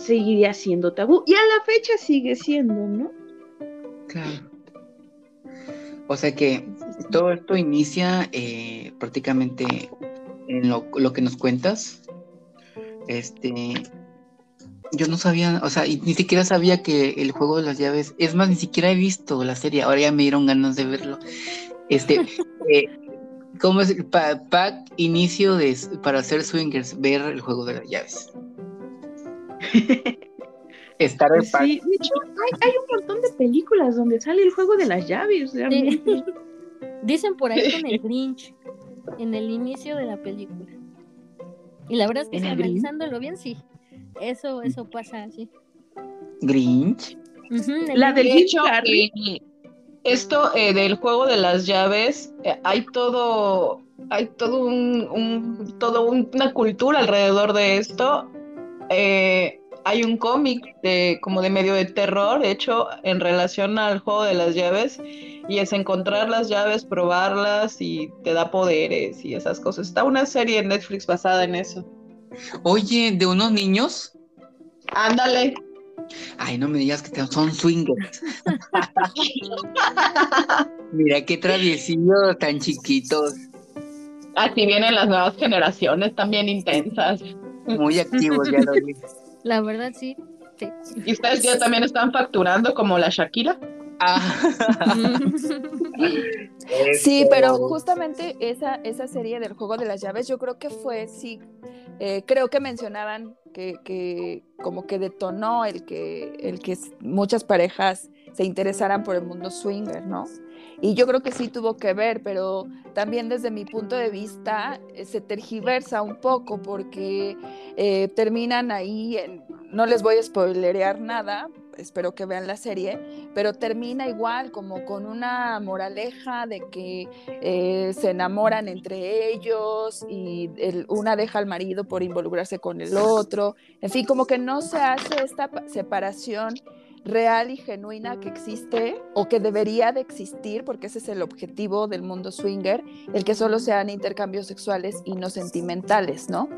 seguiría siendo tabú. Y a la fecha sigue siendo, ¿no? Claro. O sea que todo esto inicia eh, prácticamente en lo, lo, que nos cuentas. Este, yo no sabía, o sea, ni siquiera sabía que el juego de las llaves, es más, ni siquiera he visto la serie, ahora ya me dieron ganas de verlo. Este, eh, ¿cómo es el pack inicio de, para hacer swingers, ver el juego de las llaves? Estar en pack. Sí, de hecho, hay, un montón de películas donde sale el juego de las llaves, realmente. Dicen por ahí con el Grinch en el inicio de la película. Y la verdad es que ¿En sí, el Grinch? analizándolo bien, sí. Eso, eso pasa así. Grinch. La del De hecho, Harry. y esto eh, del juego de las llaves, eh, hay todo, hay todo un, un- todo un- una cultura alrededor de esto. Eh, hay un cómic de como de medio de terror hecho en relación al juego de las llaves y es encontrar las llaves, probarlas y te da poderes y esas cosas. Está una serie en Netflix basada en eso. Oye, de unos niños. Ándale. Ay, no me digas que te- son swingers. Mira qué traviesillos tan chiquitos, Así vienen las nuevas generaciones también intensas. Muy activos, ya lo vi. La verdad, sí. sí. ¿Y ustedes ya también están facturando como la Shakira? Ah, Sí, eso. pero justamente esa, esa serie del juego de las llaves, yo creo que fue, sí, eh, creo que mencionaban que, que como que detonó el que, el que muchas parejas se interesaran por el mundo swinger, ¿no? Y yo creo que sí tuvo que ver, pero también desde mi punto de vista eh, se tergiversa un poco porque eh, terminan ahí, no les voy a spoilerear nada, espero que vean la serie, pero termina igual como con una moraleja de que eh, se enamoran entre ellos y una deja al marido por involucrarse con el otro, en fin, como que no se hace esta pa- separación real y genuina que existe o que debería de existir, porque ese es el objetivo del mundo swinger, el que solo sean intercambios sexuales y no sentimentales, ¿no?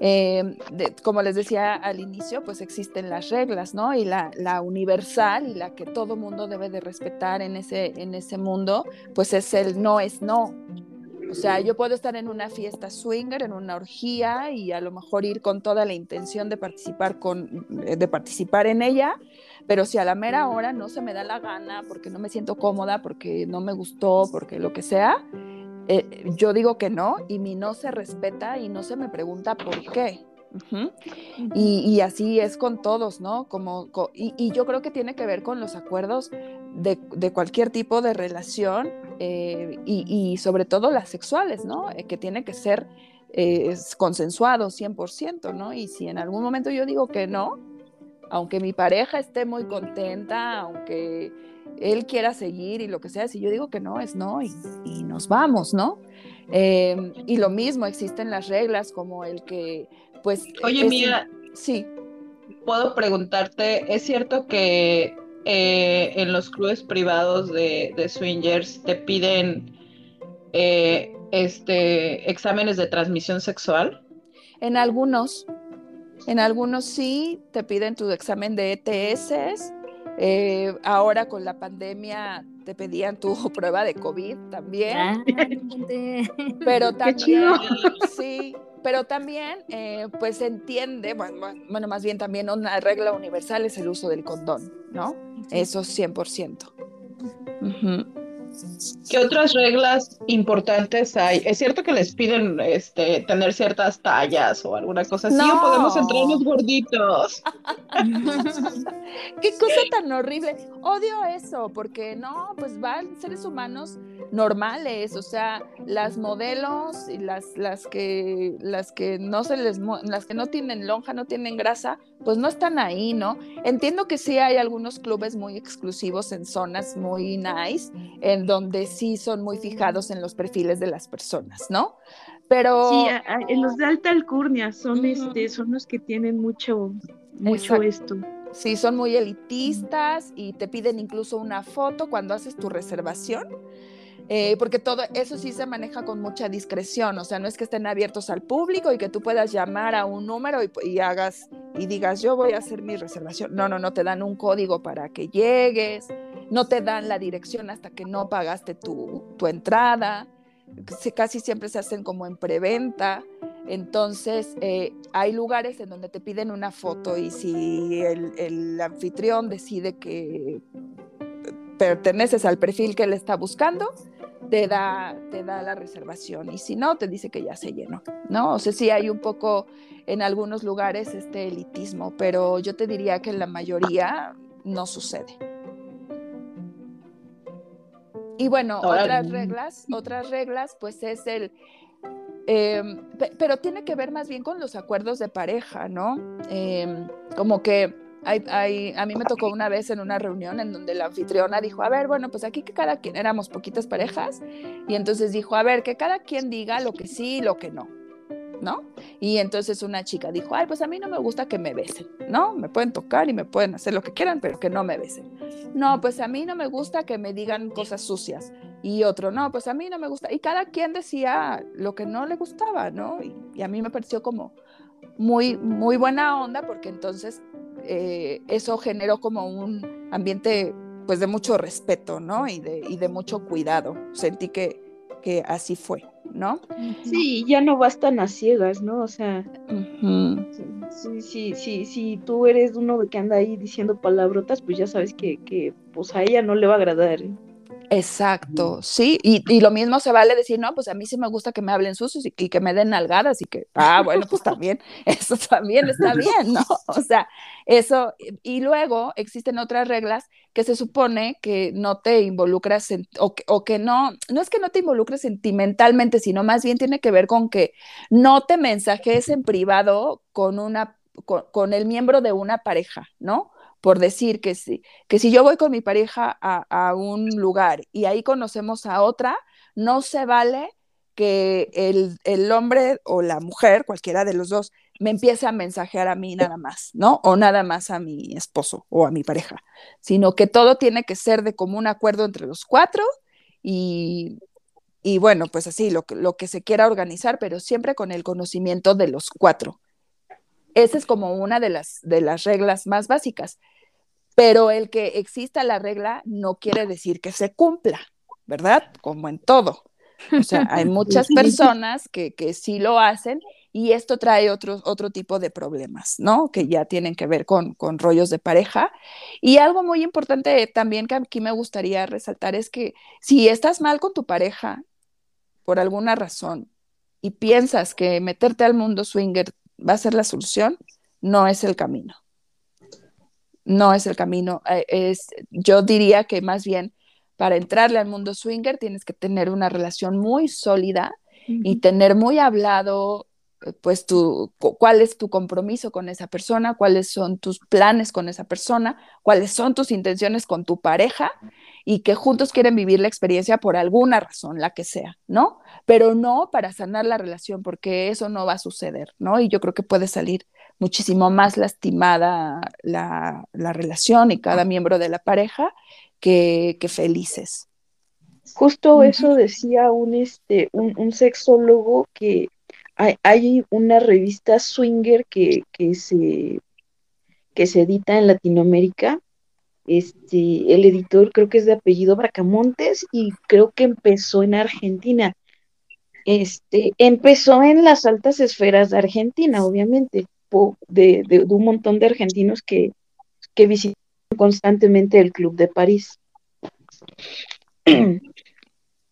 De- como les decía al inicio, pues existen las reglas, ¿no? Y la, la universal y la que todo mundo debe de respetar en ese, en ese mundo, pues es el no es no. O sea, yo puedo estar en una fiesta swinger, en una orgía y a lo mejor ir con toda la intención de participar, con, de participar en ella, pero si a la mera hora no se me da la gana, porque no me siento cómoda, porque no me gustó, porque lo que sea, eh, yo digo que no y mi no se respeta y no se me pregunta por qué. Ujú. y, y así es con todos, ¿no? Como, co- y, y yo creo que tiene que ver con los acuerdos de, de cualquier tipo de relación eh, y, y sobre todo las sexuales, ¿no? Eh, que tiene que ser eh, consensuado 100%, ¿no? Y si en algún momento yo digo que no, aunque mi pareja esté muy contenta, aunque él quiera seguir y lo que sea, si yo digo que no, es no y, y nos vamos, ¿no? Eh, y lo mismo, existen las reglas como el que, pues... Oye, mira, Sí, puedo preguntarte, ¿es cierto que eh, en los clubes privados de, de swingers te piden eh, este exámenes de transmisión sexual? en algunos, en algunos sí te piden tu examen de ETS. eh, ahora con la pandemia te pedían tu prueba de COVID también. Ah, pero también, chido. sí, pero también, eh, pues se entiende, bueno, bueno, más bien también una regla universal es el uso del condón, ¿no? Eso 100%. Ujú. ¿Qué otras reglas importantes hay? ¿Es cierto que les piden este, tener ciertas tallas o alguna cosa así? No. ¿O podemos entrar los gorditos? Qué cosa tan horrible. Odio eso, porque no, pues van seres humanos normales, o sea, las modelos y las, las que las que no se les las que no tienen lonja, no tienen grasa, pues no están ahí, ¿no? Entiendo que sí hay algunos clubes muy exclusivos en zonas muy nice, en donde sí son muy fijados en los perfiles de las personas, ¿no? Pero Sí, a- a- en los de alta alcurnia son este, son los que tienen mucho, mucho Exacto. esto. Sí, son muy elitistas y te piden incluso una foto cuando haces tu reservación, eh, porque todo eso sí se maneja con mucha discreción, o sea, no es que estén abiertos al público y que tú puedas llamar a un número y, hagas y digas, yo voy a hacer mi reservación. No, no, no, te dan un código para que llegues, no te dan la dirección hasta que no pagaste tu, tu entrada, se- casi siempre se hacen como en preventa. Entonces, eh, hay lugares en donde te piden una foto y si el anfitrión decide que perteneces al perfil que él está buscando, te da, te da la reservación y si no, te dice que ya se llenó, ¿no? O sea, sí hay un poco en algunos lugares este elitismo, pero yo te diría que en la mayoría no sucede. y bueno, otras reglas, otras reglas, pues es el, em, pero tiene que ver más bien con los acuerdos de pareja, ¿no? Em, como que hay, a mí me tocó una vez en una reunión en donde la anfitriona dijo, a ver, bueno, pues aquí que cada quien éramos poquitas parejas, y entonces dijo, a ver, que cada quien diga lo que sí y lo que no. ¿no? Y entonces una chica dijo, ay, pues a mí no me gusta que me besen, ¿no? Me pueden tocar y me pueden hacer lo que quieran, pero que no me besen. No, pues a mí no me gusta que me digan cosas sucias. Y otro, no, pues a mí no me gusta. Y cada quien decía lo que no le gustaba, ¿no? Y, a mí me pareció como muy, muy buena onda porque entonces eh, eso generó como un ambiente pues de mucho respeto, ¿no? Y de, y de mucho cuidado. Sentí que, que así fue. ¿no? Sí, ya no bastan a ciegas, ¿no? O sea, sí, sí, sí, sí, tú eres uno que anda ahí diciendo palabrotas, pues ya sabes que, que pues a ella no le va a agradar. ¿eh? Exacto, sí, y, lo mismo se vale decir, no, pues a mí sí me gusta que me hablen sucios y, que me den nalgadas y que, ah, bueno, pues también, eso también está bien, ¿no? O sea, eso, y luego existen otras reglas que se supone que no te involucras o, que, no, no es que no te involucres sentimentalmente, sino más bien tiene que ver con que no te mensajes en privado con una, con el miembro de una pareja, ¿no? Por decir que si, que si yo voy con mi pareja a, un lugar y ahí conocemos a otra, no se vale que el, hombre o la mujer, cualquiera de los dos, me empiece a mensajear a mí nada más, ¿no? O nada más a mi esposo o a mi pareja, sino que todo tiene que ser de común acuerdo entre los cuatro y, y bueno, pues así, lo, lo que se quiera organizar, pero siempre con el conocimiento de los cuatro. Esa es como una de las, de las reglas más básicas. Pero el que exista la regla no quiere decir que se cumpla, ¿verdad? Como en todo. O sea, hay muchas personas que, que sí lo hacen y esto trae otro, otro tipo de problemas, ¿no? Que ya tienen que ver con, con rollos de pareja. Y algo muy importante también que aquí me gustaría resaltar es que si estás mal con tu pareja por alguna razón y piensas que meterte al mundo swinger va a ser la solución, no es el camino no es el camino. Eh, es, yo diría que más bien para entrarle al mundo swinger tienes que tener una relación muy sólida y tener muy hablado eh, pues tu, cuál es tu compromiso con esa persona, cuáles son tus planes con esa persona, cuáles son tus intenciones con tu pareja y que juntos quieren vivir la experiencia por alguna razón, la que sea, ¿no? Pero no para sanar la relación, porque eso no va a suceder, ¿no? Y yo creo que puede salir muchísimo más lastimada la, relación y cada miembro de la pareja que, felices. Justo eso decía un, este, un, sexólogo que hay, una revista swinger que, se, que se edita en Latinoamérica. Este, el editor creo que es de apellido Bracamontes y creo que empezó en Argentina. Este, empezó en las altas esferas de Argentina, obviamente de, un montón de argentinos que, que visitan constantemente el Club de París.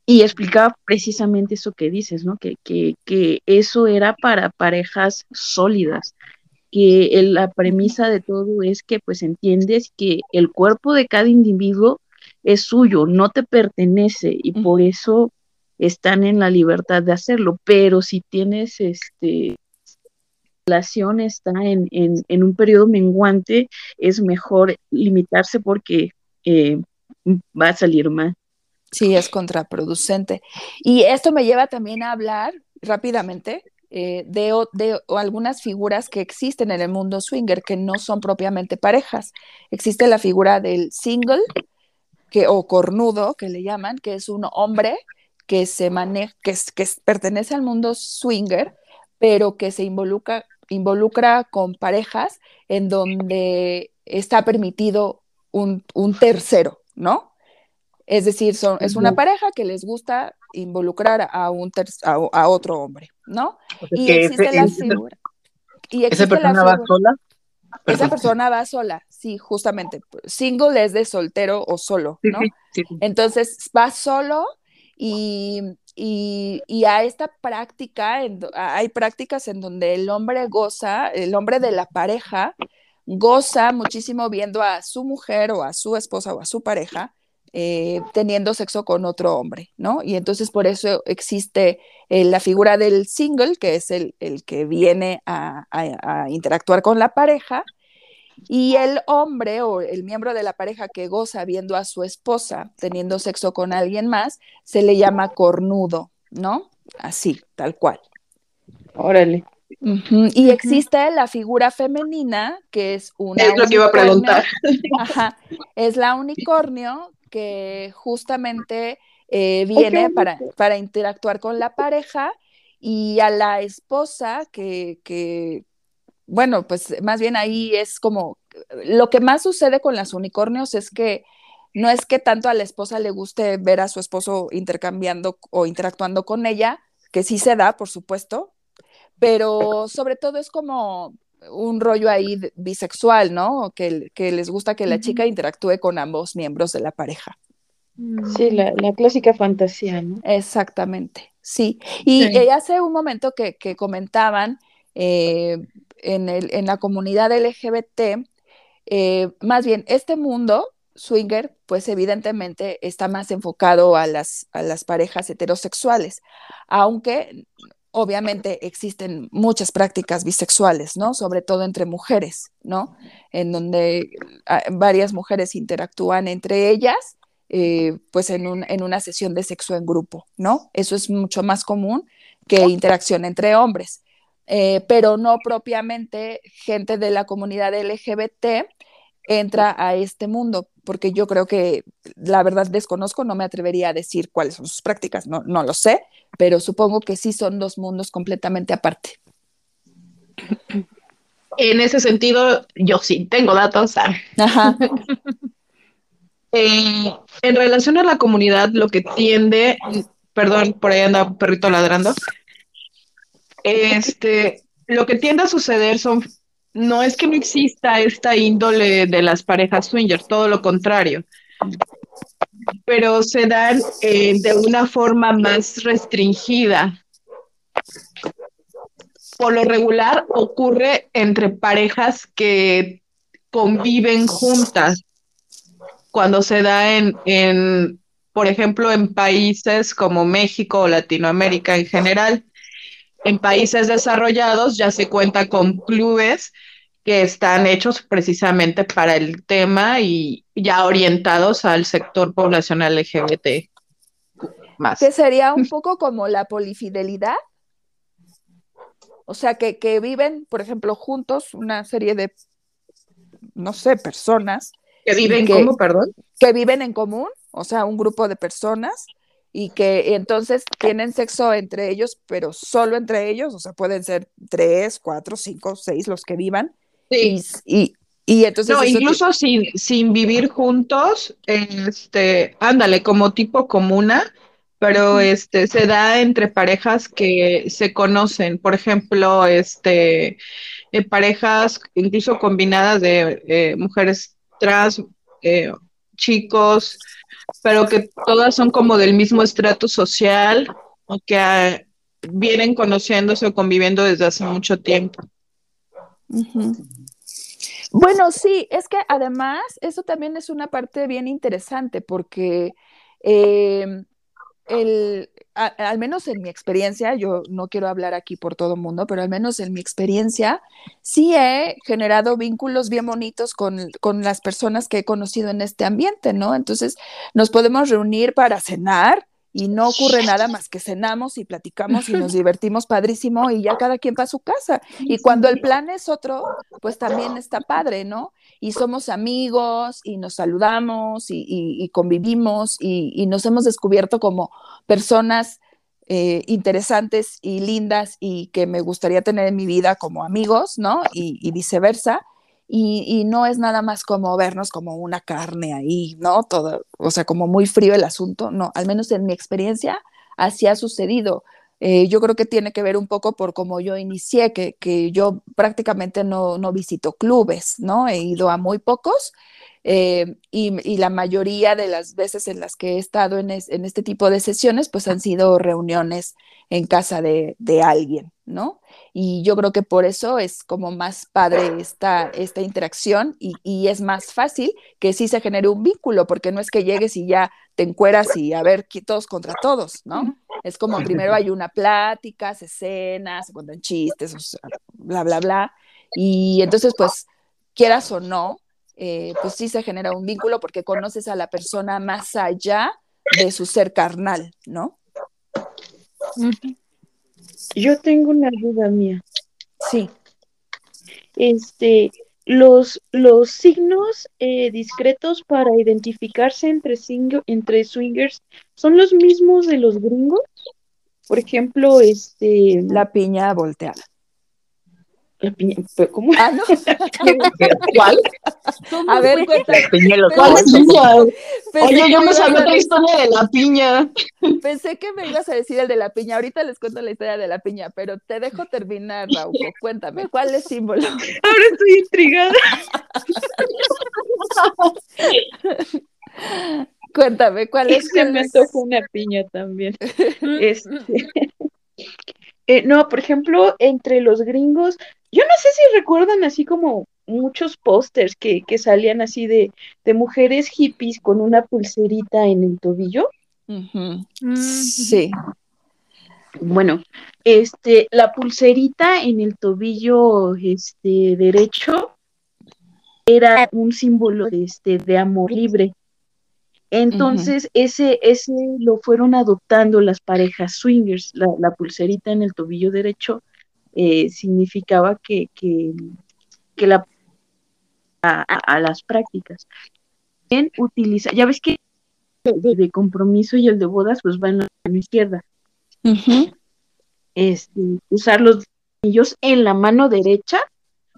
y explicaba precisamente eso que dices, ¿no? Que, que, eso era para parejas sólidas, que la premisa de todo es que pues entiendes que el cuerpo de cada individuo es suyo, no te pertenece y por eso están en la libertad de hacerlo, pero si tienes este relación está en, en, un periodo menguante, es mejor limitarse porque eh, va a salir mal. Sí, es contraproducente. Y esto me lleva también a hablar rápidamente eh, de, de, algunas figuras que existen en el mundo swinger que no son propiamente parejas. Existe la figura del single que, o cornudo, que le llaman, que es un hombre que se que, que pertenece al mundo swinger, pero que se involucra, involucra con parejas en donde está permitido un, tercero, ¿no? Es decir, son, es una pareja que les gusta involucrar a, un a, otro hombre, ¿no? y existe la figura. Y ¿Esa persona va sola? Esa persona va sola, sí, justamente. Single es de soltero o solo, ¿no? Entonces va solo y y, a esta práctica, hay prácticas en donde el hombre goza, el hombre de la pareja goza muchísimo viendo a su mujer o a su esposa o a su pareja eh, teniendo sexo con otro hombre, ¿no? Y entonces por eso existe eh, la figura del single, que es el, que viene a, interactuar con la pareja, y el hombre o el miembro de la pareja que goza viendo a su esposa teniendo sexo con alguien más, se le llama cornudo, ¿no? Así, tal cual. Órale. Y existe la figura femenina, que es una. Es lo que iba a preguntar. Ajá, es la unicornio, que justamente eh, viene para, para, interactuar con la pareja y a la esposa que, que, bueno, pues más bien ahí es como, lo que más sucede con las unicornios es que no es que tanto a la esposa le guste ver a su esposo intercambiando o interactuando con ella, que sí se da, por supuesto, pero sobre todo es como un rollo ahí bisexual, ¿no? Que, que les gusta que la chica interactúe con ambos miembros de la pareja. Sí, la, clásica fantasía, ¿no? Exactamente, sí. Y eh, hace un momento que, comentaban eh, en, el, en, la comunidad LGBT, eh, más bien, este mundo swinger, pues evidentemente está más enfocado a las, a las parejas heterosexuales, aunque obviamente existen muchas prácticas bisexuales, ¿no? Sobre todo entre mujeres, ¿no? En donde ah, varias mujeres interactúan entre ellas, eh, pues en, una sesión de sexo en grupo, ¿no? Eso es mucho más común que interacción entre hombres, eh, pero no propiamente gente de la comunidad LGBT entra a este mundo, porque yo creo que la verdad desconozco, no me atrevería a decir cuáles son sus prácticas, no, no lo sé, pero supongo que sí son dos mundos completamente aparte. En ese sentido, yo sí tengo datos. Ajá. Eh, en relación a la comunidad, lo que tiende, perdón, por ahí anda un perrito ladrando, este, lo que tiende a suceder son no es que no exista esta índole de las parejas swingers, todo lo contrario, pero se dan eh, de una forma más restringida. Por lo regular ocurre entre parejas que conviven juntas. Cuando se da en, en, por ejemplo, en países como México o Latinoamérica en general, en países desarrollados ya se cuenta con clubes que están hechos precisamente para el tema y ya orientados al sector poblacional LGBT. Más. Que sería un poco como la polifidelidad. O sea, que, que viven, por ejemplo, juntos una serie de, no sé, personas. ¿Que viven como, perdón? Que viven en común, o sea, un grupo de personas y que entonces tienen sexo entre ellos, pero solo entre ellos, o sea, pueden ser tres, cuatro, cinco, seis los que vivan. Sí. Y, y, entonces... No, incluso sin, sin vivir juntos, este, ándale, como tipo comuna, pero este, se da entre parejas que se conocen, por ejemplo, este, eh, parejas incluso combinadas de eh, mujeres trans, eh, chicos, pero que todas son como del mismo estrato social o que ah, vienen conociéndose o conviviendo desde hace mucho tiempo. Bueno, sí, es que además eso también es una parte bien interesante porque em, el, al menos en mi experiencia, yo no quiero hablar aquí por todo el mundo, pero al menos en mi experiencia, sí he generado vínculos bien bonitos con, con, las personas que he conocido en este ambiente, ¿no? Entonces, nos podemos reunir para cenar y no ocurre nada más que cenamos y platicamos y nos divertimos padrísimo y ya cada quien va a su casa. Y cuando el plan es otro, pues también está padre, ¿no? Y somos amigos y nos saludamos y, convivimos y, nos hemos descubierto como personas eh, interesantes y lindas y que me gustaría tener en mi vida como amigos, ¿no? y viceversa y, no es nada más como vernos como una carne ahí, ¿no? Todo, o sea, como muy frío el asunto, no, al menos en mi experiencia así ha sucedido. Eh, yo creo que tiene que ver un poco por cómo yo inicié, que, que yo prácticamente no, no, visito clubes, ¿no? He ido a muy pocos eh, y, y, la mayoría de las veces en las que he estado en, en, este tipo de sesiones, pues han sido reuniones en casa de, de alguien, ¿no? Y yo creo que por eso es como más padre esta, esta interacción y, y, es más fácil que sí se genere un vínculo, porque no es que llegues y ya te encueras y a ver todos contra todos, ¿no? Es como primero hay una plática, se cena, se cuentan chistes, o sea, bla, bla, bla. Y entonces, pues, quieras o no, eh, pues sí se genera un vínculo porque conoces a la persona más allá de su ser carnal, ¿no? Yo tengo una duda mía. Sí. Este, los, los signos eh, discretos para identificarse entre, entre swingers son los mismos de los gringos. Por ejemplo, este. La piña volteada. La piña, ¿cómo? Ah, no. ¿Cuál? A ver, cuéntame. ¿Cuál es piña? Oye, yo me sabía la historia de la piña. Pensé que me ibas a decir el de la piña. Ahorita les cuento la historia de la piña, pero te dejo terminar, Raúl. Cuéntame, ¿cuál es símbolo? Ahora estoy intrigada. Cuéntame, ¿cuál es? Se me tocó una piña también. Este, eh, no, por ejemplo, entre los gringos, yo no sé si recuerdan así como muchos pósters que, que, salían así de, de, mujeres hippies con una pulserita en el tobillo. Uh -huh. Sí. Bueno, este, la pulserita en el tobillo este, derecho era un símbolo de, este, de amor libre. Entonces, uh -huh. ese, ese lo fueron adoptando las parejas swingers. La, la pulserita en el tobillo derecho eh, significaba que, que, que la a, a, las prácticas. Bien, utiliza, ya ves que el de compromiso y el de bodas pues va en la mano izquierda. Uh -huh. este, usar los anillos en la mano derecha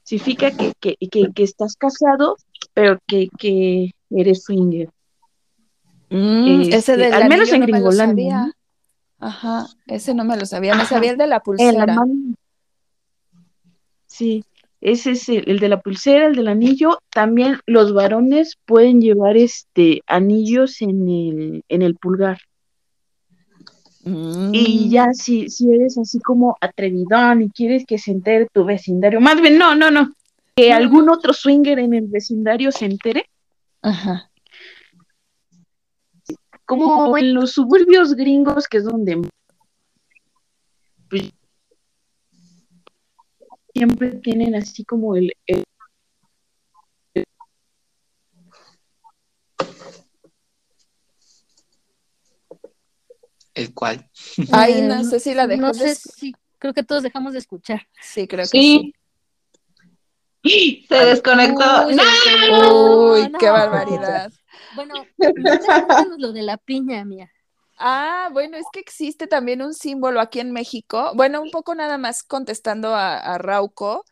significa que, que, que, que estás casado, pero que, que eres swinger. Mm, este, ese del al menos en no Gringolandia. ¿no? Ajá, ese no me lo sabía, me sabía el de la pulsera. En la mano... Sí, ese es el, el, de la pulsera, el del anillo. También los varones pueden llevar este anillos en el, en el pulgar. Mm. Y ya si, si eres así como atrevidón y quieres que se entere tu vecindario, más bien, no, no, no, que Mm. algún otro swinger en el vecindario se entere, Ajá. como en los suburbios gringos, que es donde siempre tienen así como el, el ¿El cual? Ay, no sé si la dejó No de sé si, creo que todos dejamos de escuchar. Sí, creo que Sí. sí. Se desconectó. Uy, ¡No! Uy, No. qué barbaridad. Bueno, lo de la piña, mía. Ah, bueno, es que existe también un símbolo aquí en México. Bueno, un poco nada más contestando a, a Rauco.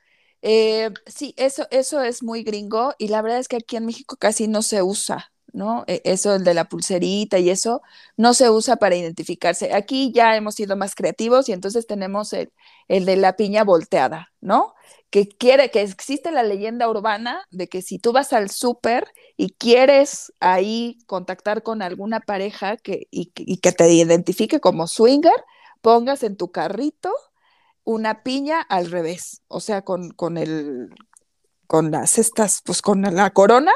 Eh, sí, eso, eso es muy gringo y la verdad es que aquí en México casi no se usa, ¿no? E- Eso, el de la pulserita y eso, no se usa para identificarse. Aquí ya hemos sido más creativos y entonces tenemos el, el de la piña volteada, ¿no? Que quiere, que existe la leyenda urbana de que si tú vas al súper y quieres ahí contactar con alguna pareja que, y, y que te identifique como swinger, pongas en tu carrito una piña al revés, o sea, con, con el con las estas, pues con la corona,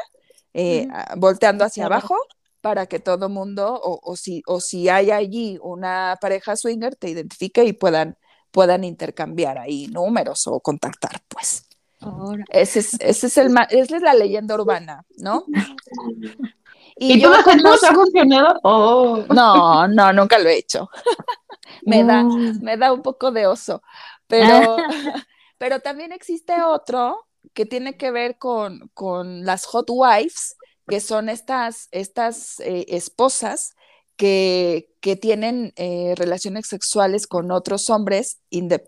eh, Ujú. volteando hacia abajo para que todo mundo, o, o, si, o si hay allí una pareja swinger, te identifique y puedan, puedan intercambiar ahí números o contactar, pues. Ahora. Ese es, ese es el esa es la leyenda urbana, ¿no? ¿Y, tú yo no ha funcionado? Oh. No, no, nunca lo he hecho. me da, me da un poco de oso. Pero, pero también existe otro que tiene que ver con, con las hot wives, que son estas, estas eh, esposas que, que tienen eh, relaciones sexuales con otros hombres,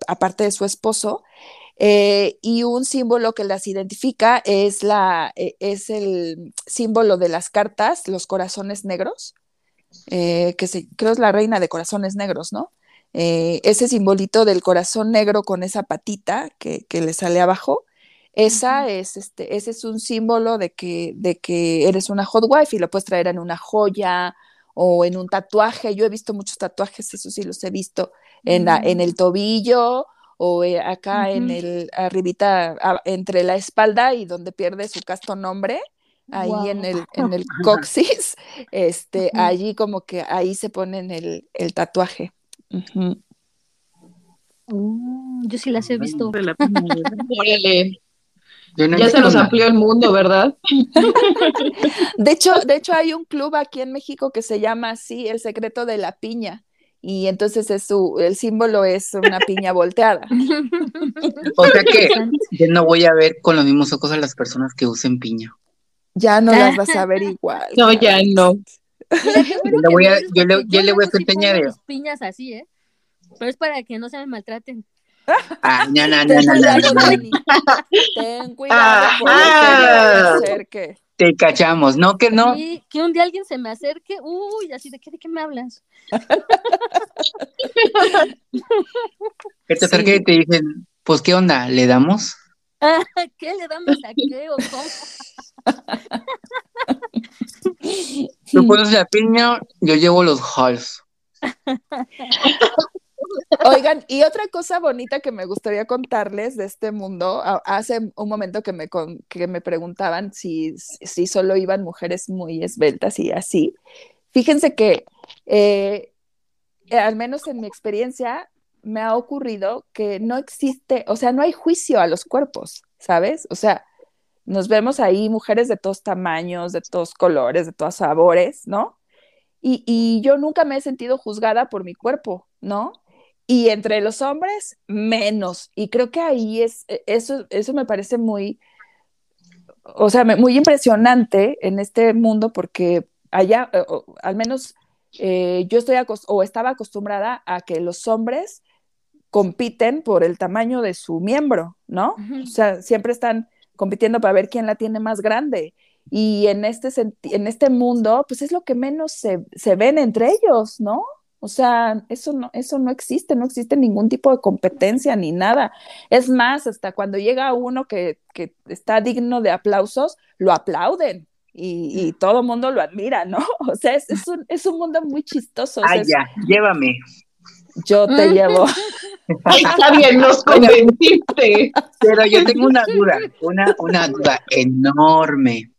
aparte de su esposo, eh, y un símbolo que las identifica es, la, eh, es el símbolo de las cartas, los corazones negros, que se, creo es la reina de corazones negros, ¿no? ese simbolito del corazón negro con esa patita que, que le sale abajo, esa es, este, ese es un símbolo de que, de que eres una hot wife y lo puedes traer en una joya o en un tatuaje. Yo he visto muchos tatuajes, eso sí los he visto, en, la, en el tobillo o eh, acá en el, arribita, entre la espalda y donde pierde su casto nombre ahí en el, en el coxis, este, allí como que ahí se ponen el, el tatuaje. Mm, yo sí las he visto. ya se nos amplió el mundo, ¿verdad? De hecho, de hecho, hay un club aquí en México que se llama así, El Secreto de la Piña. Y entonces es su, el símbolo es una piña volteada. O sea que yo no voy a ver con los mismos ojos a las personas que usen piña. Ya no las vas a ver igual. No, ya no. yo le voy a, yo le, yo le voy a enseñar. piñas así, ¿eh? Pero es para que no se me maltraten. Ah, no, no, no, no, Ten cuidado ah, que Te cachamos, ¿no? Que no. Sí, que un día alguien se me acerque, uy, así de qué, de qué me hablas. que te acerque y te dicen, pues, ¿qué onda? ¿Le damos? ¿Qué le damos a qué o cómo? Tú pones la piña, yo llevo los halls. Oigan, y otra cosa bonita que me gustaría contarles de este mundo, hace un momento que me, que me preguntaban si, si solo iban mujeres muy esbeltas y así. Fíjense que, eh, al menos en mi experiencia, me ha ocurrido que no existe, o sea, no hay juicio a los cuerpos, ¿sabes? O sea, nos vemos ahí mujeres de todos tamaños, de todos colores, de todos sabores, ¿no? Y, y yo nunca me he sentido juzgada por mi cuerpo, ¿no? Y entre los hombres, menos. Y creo que ahí es, e, eso, eso me parece muy, o sea, muy impresionante en este mundo porque allá, eh, al menos eh, yo estoy o estaba acostumbrada a que los hombres compiten por el tamaño de su miembro, ¿no? O sea, siempre están compitiendo para ver quién la tiene más grande. Y en este, en este mundo, pues es lo que menos se, se ven entre ellos, ¿no? O sea, eso no, eso no existe, no existe ningún tipo de competencia ni nada. Es más, hasta cuando llega uno que, que está digno de aplausos, lo aplauden y, todo el mundo lo admira, ¿no? O sea, es, es, un, es un mundo muy chistoso. Ay, ya, llévame. Yo te llevo. está bien, nos convenciste. Pero yo tengo una duda, una, una duda enorme.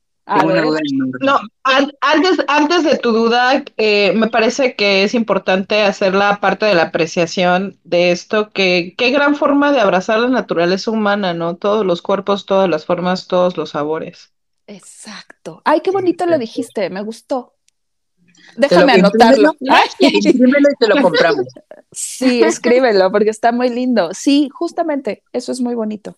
No, antes, antes de tu duda, eh, me parece que es importante hacer la parte de la apreciación de esto, que qué gran forma de abrazar la naturaleza humana, ¿no? Todos los cuerpos, todas las formas, todos los sabores. Exacto. Ay, qué bonito lo dijiste, me gustó. Déjame anotarlo. Escríbelo y te lo compramos. Sí, escríbelo, porque está muy lindo. Sí, justamente, eso es muy bonito.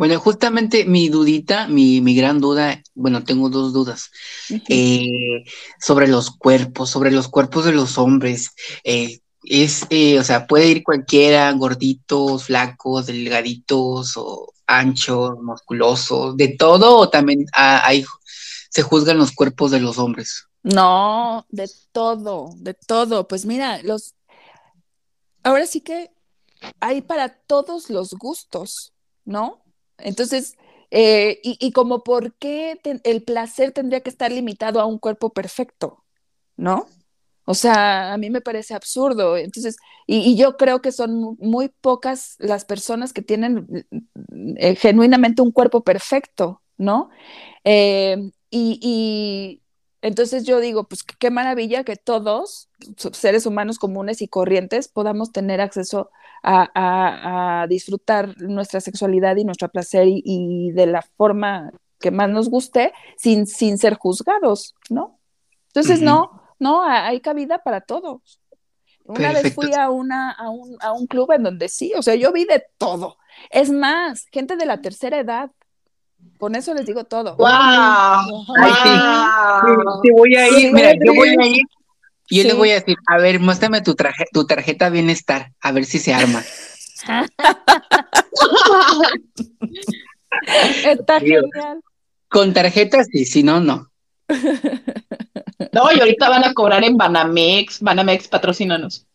Bueno, justamente mi dudita, mi, mi gran duda, bueno, tengo dos dudas eh, sobre los cuerpos, sobre los cuerpos de los hombres. Eh, es, eh, o sea, puede ir cualquiera, gorditos, flacos, delgaditos o anchos, musculosos, de todo, o también hay, se juzgan los cuerpos de los hombres. No, de todo, de todo. Pues mira, los, ahora sí que hay para todos los gustos, ¿no? Entonces, eh, y, como por qué el placer tendría que estar limitado a un cuerpo perfecto, ¿no? O sea, a mí me parece absurdo. Entonces, y, yo creo que son muy pocas las personas que tienen eh, genuinamente un cuerpo perfecto, ¿no? Eh, y, entonces yo digo, pues qué maravilla que todos, seres humanos comunes y corrientes, podamos tener acceso a, disfrutar nuestra sexualidad y nuestro placer y, de la forma que más nos guste sin, sin ser juzgados, ¿no? Entonces, no, no, hay cabida para todos. Una vez fui a, una, a, un, a un club en donde sí, o sea, yo vi de todo. Es más, gente de la tercera edad, con eso les digo todo. ¡Wow! Ay, sí. voy a ir, mira, yo voy a ir y yo le voy a decir, a ver, muéstrame tu, traje, tu tarjeta bienestar, a ver si se arma. Está genial. Con tarjetas sí, si no, no. No, y ahorita van a cobrar en Banamex, Banamex, patrocínanos.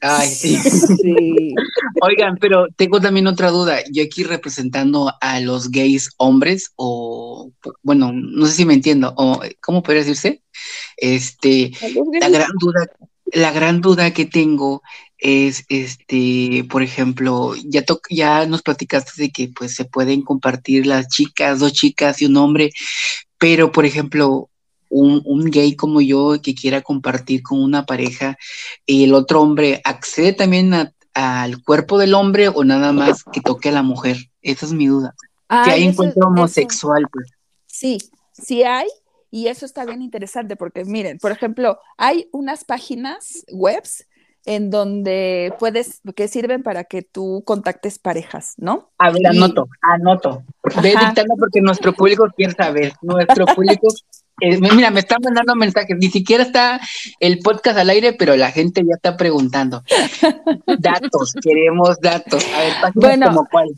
Ay, sí. Sí. Oigan, pero tengo también otra duda. Yo aquí representando a los gays hombres, o bueno, no sé si me entiendo, o ¿cómo podría decirse? Este, la gran duda, la gran duda que tengo es, este, por ejemplo, ya to- ya nos platicaste de que pues se pueden compartir las chicas, dos chicas y un hombre, pero por ejemplo, un, un gay como yo que quiera compartir con una pareja y el otro hombre accede también al cuerpo del hombre o nada más que toque a la mujer. Esa es mi duda. Si Ay, hay eso- encuentro eso- homosexual, pues. Sí, sí hay, y eso está bien interesante porque miren, por ejemplo, hay unas páginas webs en donde puedes, que sirven para que tú contactes parejas, ¿no? A ver, anoto, anoto. Ve dictando porque nuestro público quiere saber. Nuestro público, eh, mira, me están mandando mensajes. Ni siquiera está el podcast al aire, pero la gente ya está preguntando. Datos, queremos datos. A ver, páginas Bueno. como cuál.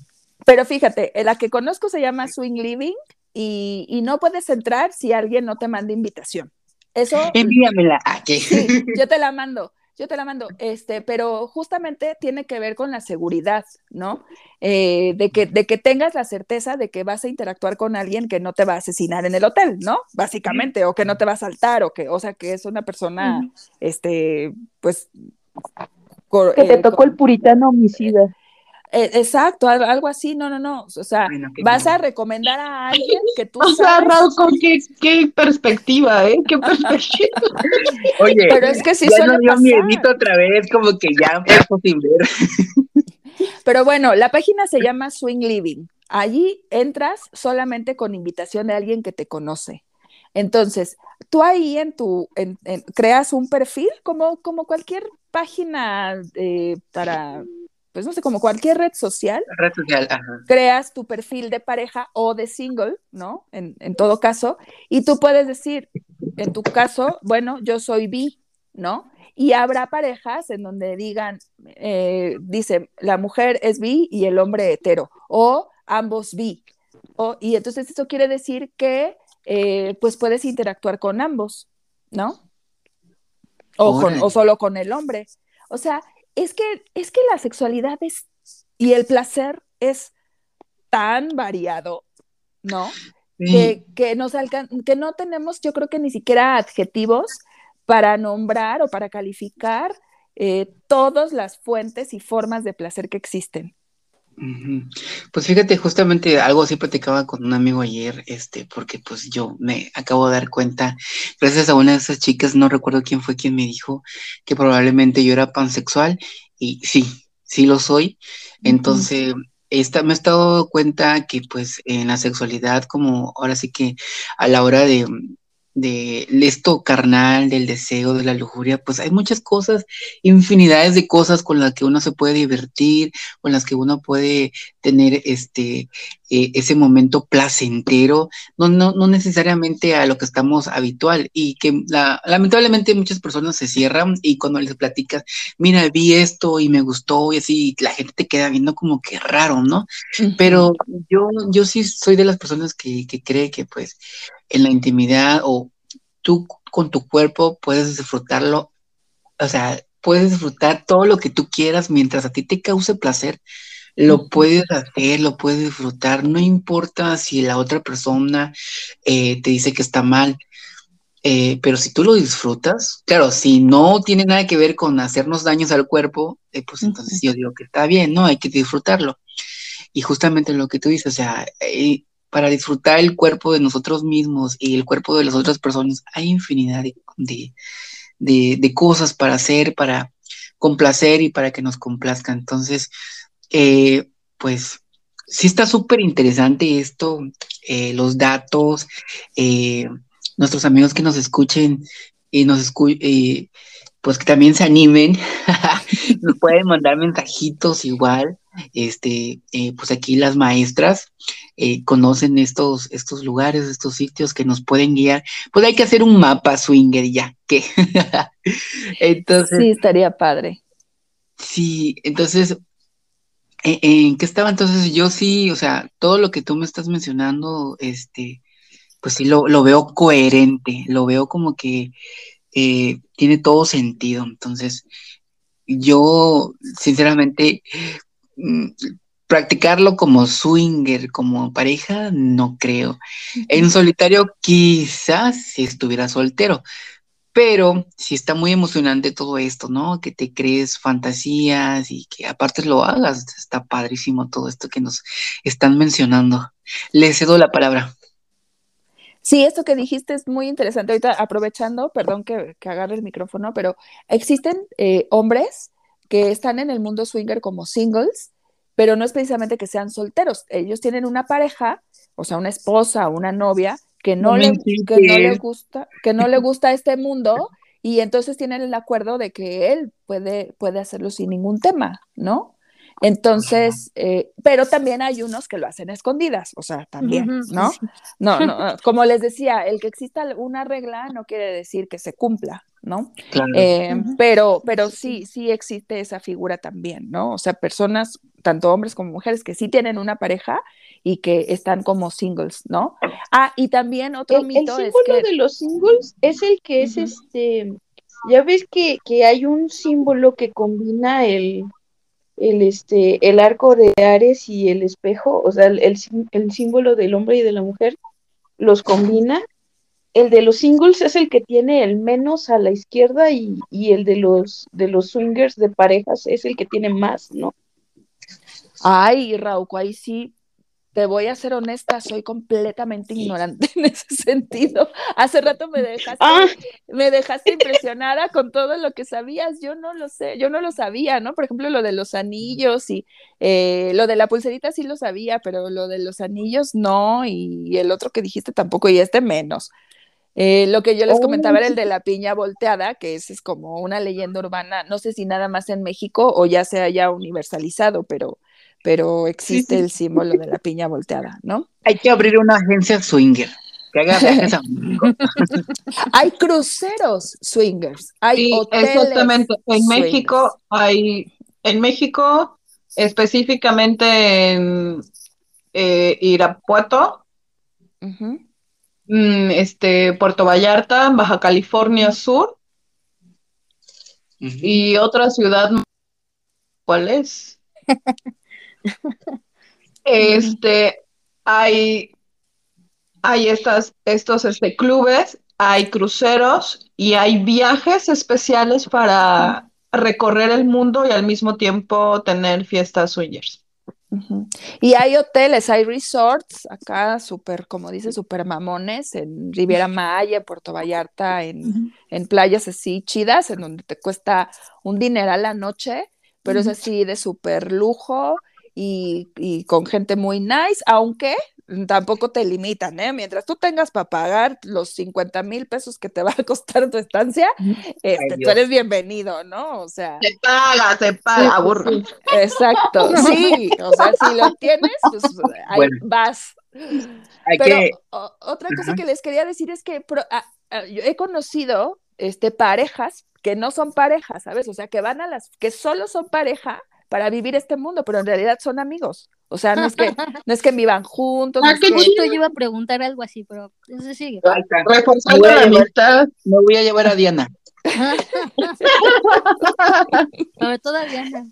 Pero fíjate, eh, la que conozco se llama Swing Living y, y no puedes entrar si alguien no te manda invitación. Eso, Envíamela. Ah, ¿qué? sí, yo te la mando, yo te la mando, este, pero justamente tiene que ver con la seguridad, ¿no? Eh, de, que, de que tengas la certeza de que vas a interactuar con alguien que no te va a asesinar en el hotel, ¿no? Básicamente, o que no te va a saltar, o que, o sea, que es una persona, este, pues... Que te eh, tocó el puritano homicida. Eh, exacto, al- algo así, no, no, no. O sea, Bueno, vas bien. a recomendar a alguien que tú O sea, sabes, Rauco, qué, qué perspectiva, ¿eh? Qué perspectiva. Oye, pero es que sí ya suele nos dio pasar. miedito otra vez, como que ya paso sin ver. Pero bueno, la página se llama Swing Living. Allí entras solamente con invitación de alguien que te conoce. Entonces, tú ahí en tu, en- en- creas un perfil como, como cualquier página eh, para, pues no sé, como cualquier red social. Red social, ajá. creas tu perfil de pareja o de single, ¿no? En, en todo caso, y tú puedes decir, en tu caso, bueno, yo soy bi, ¿no? Y habrá parejas en donde digan, eh, dice, la mujer es bi y el hombre hetero, o ambos bi. O, y entonces eso quiere decir que, eh, pues puedes interactuar con ambos, ¿no? O, con- o solo con el hombre. O sea, es que, es que la sexualidad es, y el placer es tan variado, ¿no? Sí. Que, que, nos alcan que no tenemos, yo creo que ni siquiera adjetivos para nombrar o para calificar eh, todas las fuentes y formas de placer que existen. Pues fíjate, justamente algo así platicaba con un amigo ayer, este, porque pues yo me acabo de dar cuenta, gracias a una de esas chicas, no recuerdo quién fue quien me dijo que probablemente yo era pansexual, y sí, sí lo soy. Entonces, esta, me he estado dando cuenta que pues en la sexualidad, como ahora sí que a la hora de, de esto carnal, del deseo, de la lujuria, pues hay muchas cosas, infinidades de cosas con las que uno se puede divertir, con las que uno puede tener este eh, ese momento placentero, no, no, no necesariamente a lo que estamos habitual, y que la, lamentablemente muchas personas se cierran y cuando les platicas, mira, vi esto y me gustó, y así, la gente te queda viendo como que raro, ¿no? Pero yo, yo sí soy de las personas que, que cree que pues en la intimidad o tú con tu cuerpo puedes disfrutarlo, o sea, puedes disfrutar todo lo que tú quieras mientras a ti te cause placer, lo puedes hacer, lo puedes disfrutar, no importa si la otra persona eh, te dice que está mal, eh, pero si tú lo disfrutas, claro, si no tiene nada que ver con hacernos daños al cuerpo, eh, pues entonces yo digo que está bien, ¿no? Hay que disfrutarlo. Y justamente lo que tú dices, o sea, eh, para disfrutar el cuerpo de nosotros mismos y el cuerpo de las otras personas, hay infinidad de, de, de, cosas para hacer, para complacer y para que nos complazcan. Entonces, eh, pues sí está súper interesante esto, eh, los datos, eh, nuestros amigos que nos escuchen y nos escu eh, pues que también se animen, nos pueden mandar mensajitos igual, este, eh, pues aquí las maestras eh, conocen estos, estos lugares, estos sitios que nos pueden guiar, pues hay que hacer un mapa swinger ya, que entonces Sí, estaría padre. Sí, entonces, ¿en, en qué estaba? Entonces, yo sí, o sea, todo lo que tú me estás mencionando, este, pues sí lo, lo veo coherente, lo veo como que eh, tiene todo sentido. Entonces, yo, sinceramente, mm, practicarlo como swinger, como pareja, no creo. En solitario, quizás si estuviera soltero, pero si está muy emocionante todo esto, ¿no? Que te crees fantasías y que aparte lo hagas, está padrísimo todo esto que nos están mencionando. Le cedo la palabra. Sí, esto que dijiste es muy interesante. Ahorita aprovechando, perdón que, agarre el micrófono, pero existen eh, hombres que están en el mundo swinger como singles, pero no es precisamente que sean solteros. Ellos tienen una pareja, o sea, una esposa o una novia que no, le, que no le gusta, que no le gusta este mundo y entonces tienen el acuerdo de que él puede, puede hacerlo sin ningún tema, ¿no? Entonces, eh, pero también hay unos que lo hacen escondidas, o sea, también, ¿no? No, no, como les decía, el que exista una regla no quiere decir que se cumpla, ¿no? Claro. Eh, pero, pero sí, sí existe esa figura también, ¿no? O sea, personas, tanto hombres como mujeres, que sí tienen una pareja y que están como singles, ¿no? Ah, y también otro mito el símbolo de los singles es el que es este, ya ves que, que hay un símbolo que combina el el, este, el arco de Ares y el espejo, o sea, el, el, símbolo del hombre y de la mujer, los combina. El de los singles es el que tiene el menos a la izquierda y, y el de los, de los swingers de parejas es el que tiene más, ¿no? Ay, Rauco, ahí sí te voy a ser honesta, soy completamente ignorante en ese sentido. Hace rato me dejaste, ah. me dejaste impresionada con todo lo que sabías. Yo no lo sé, yo no lo sabía, ¿no? Por ejemplo, lo de los anillos y eh, lo de la pulserita sí lo sabía, pero lo de los anillos no, y, el otro que dijiste tampoco, y este menos. Eh, lo que yo les comentaba era el de la piña volteada, que ese es como una leyenda urbana, no sé si nada más en México o ya se haya universalizado, pero pero existe el símbolo de la piña volteada, ¿no? Hay que abrir una agencia swinger. Que haga hay cruceros swingers, hay hoteles exactamente. En México hay, en México específicamente en eh, Irapuato, mm, este Puerto Vallarta, Baja California Sur y otra ciudad, ¿cuál es? este, hay, hay estas, estos este, clubes, hay cruceros y hay viajes especiales para recorrer el mundo y al mismo tiempo tener fiestas swingers. Y hay hoteles, hay resorts acá, súper, como dice, súper mamones, en Riviera Maya, Puerto Vallarta, en, en, playas así chidas, en donde te cuesta un dinero a la noche, pero es así de súper lujo y, con gente muy nice, aunque tampoco te limitan, ¿eh? Mientras tú tengas para pagar los 50 mil pesos que te va a costar tu estancia, este, tú eres bienvenido, ¿no? O sea. Se paga, se paga, burro. Exacto, sí, o sea, si lo tienes, pues ahí vas. Pero otra cosa que les quería decir es que yo he conocido este, parejas que no son parejas, ¿sabes? O sea, que van a las, que solo son pareja para vivir este mundo, pero en realidad son amigos. O sea, no es que, no es que vivan juntos. Ah, no es que... yo iba a preguntar algo así, pero eso sigue. Reforzando la amistad, me voy a llevar a Diana. Sobre todo a Diana.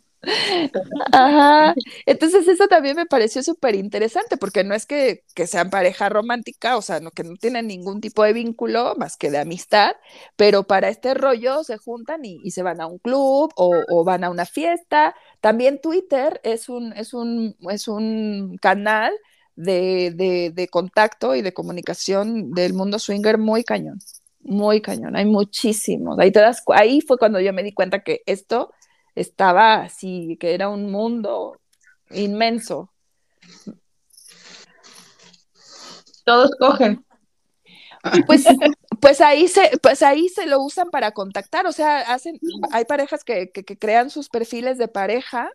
Ajá. Entonces eso también me pareció súper interesante porque no es que, sean pareja romántica, o sea, no, que no tienen ningún tipo de vínculo más que de amistad, pero para este rollo se juntan y, se van a un club o, van a una fiesta. También Twitter es un, es un, es un canal de, de contacto y de comunicación del mundo swinger muy cañón, muy cañón. Hay muchísimos. Ahí, te ahí fue cuando yo me di cuenta que esto estaba así, que era un mundo inmenso. Todos cogen. Pues, pues ahí se, pues ahí se lo usan para contactar, o sea, hacen, hay parejas que, que, crean sus perfiles de pareja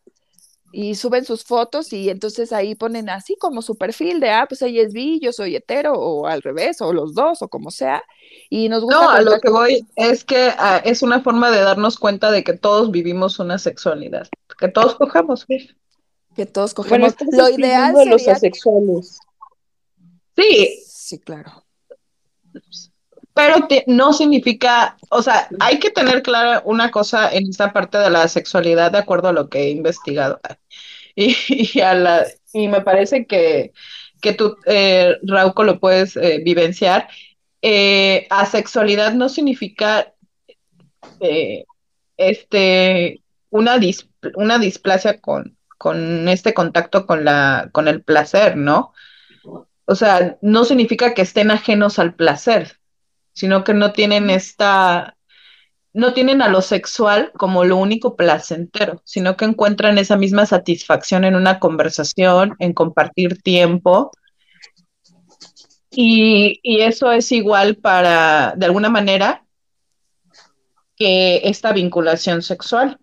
y suben sus fotos y entonces ahí ponen así como su perfil de, ah, pues ella es bi, yo soy hetero, o al revés, o los dos, o como sea, y nos gusta. No, a lo que voy es que ah, es una forma de darnos cuenta de que todos vivimos una sexualidad, que todos cojamos, Que todos cogemos. lo ideal sería los asexuales. Sí. Sí, claro. pero no significa, o sea, hay que tener clara una cosa en esta parte de la sexualidad de acuerdo a lo que he investigado. Y, a la, y me parece que, que tú, eh, Rauco, lo puedes eh, vivenciar. Eh, asexualidad no significa eh, este, una, una displasia con, con este contacto con, la, con el placer, ¿no? O sea, no significa que estén ajenos al placer, sino que no tienen esta, no tienen a lo sexual como lo único placentero, sino que encuentran esa misma satisfacción en una conversación, en compartir tiempo. Y, y eso es igual para, de alguna manera, que esta vinculación sexual.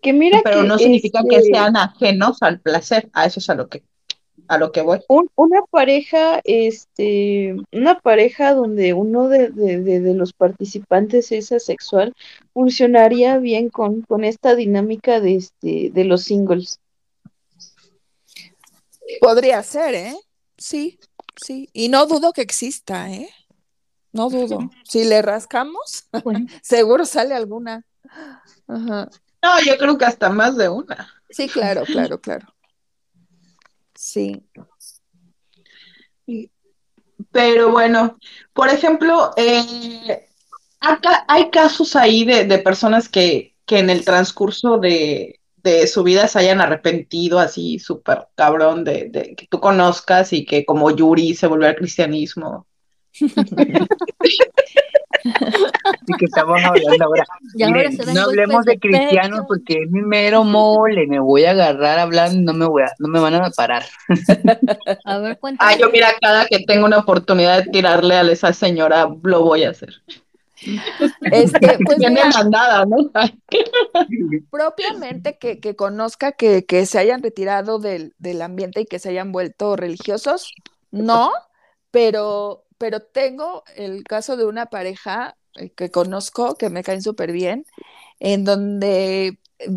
Que mira Pero no significa que este sean ajenos al placer, a eso es a lo que a lo que voy. una pareja, este, una pareja donde uno de, de, los participantes es asexual, funcionaría bien con, con esta dinámica de, este, de los singles. Podría ser, ¿eh? Sí, sí. Y no dudo que exista, ¿eh? No dudo. Si le rascamos, seguro sale alguna. No, yo creo que hasta más de una. Sí, claro, claro, claro. Sí. Pero bueno, por ejemplo, eh, acá hay casos ahí de, personas que, que, en el transcurso de, de, su vida se hayan arrepentido así súper cabrón de, de, que tú conozcas y que como Yuri se volvió al cristianismo. y que estamos hablando ahora. no hablemos de cristianos porque es mi mero mole, me voy a agarrar hablando, no me voy a, no me van a parar. a ver, Ah, yo mira, cada que tengo una oportunidad de tirarle a esa señora, lo voy a hacer. Este, pues mandada, ¿no? propiamente que, que conozca que, que, se hayan retirado del, del ambiente y que se hayan vuelto religiosos, no, pero pero tengo el caso de una pareja eh, que conozco, que me caen súper bien, en donde eh,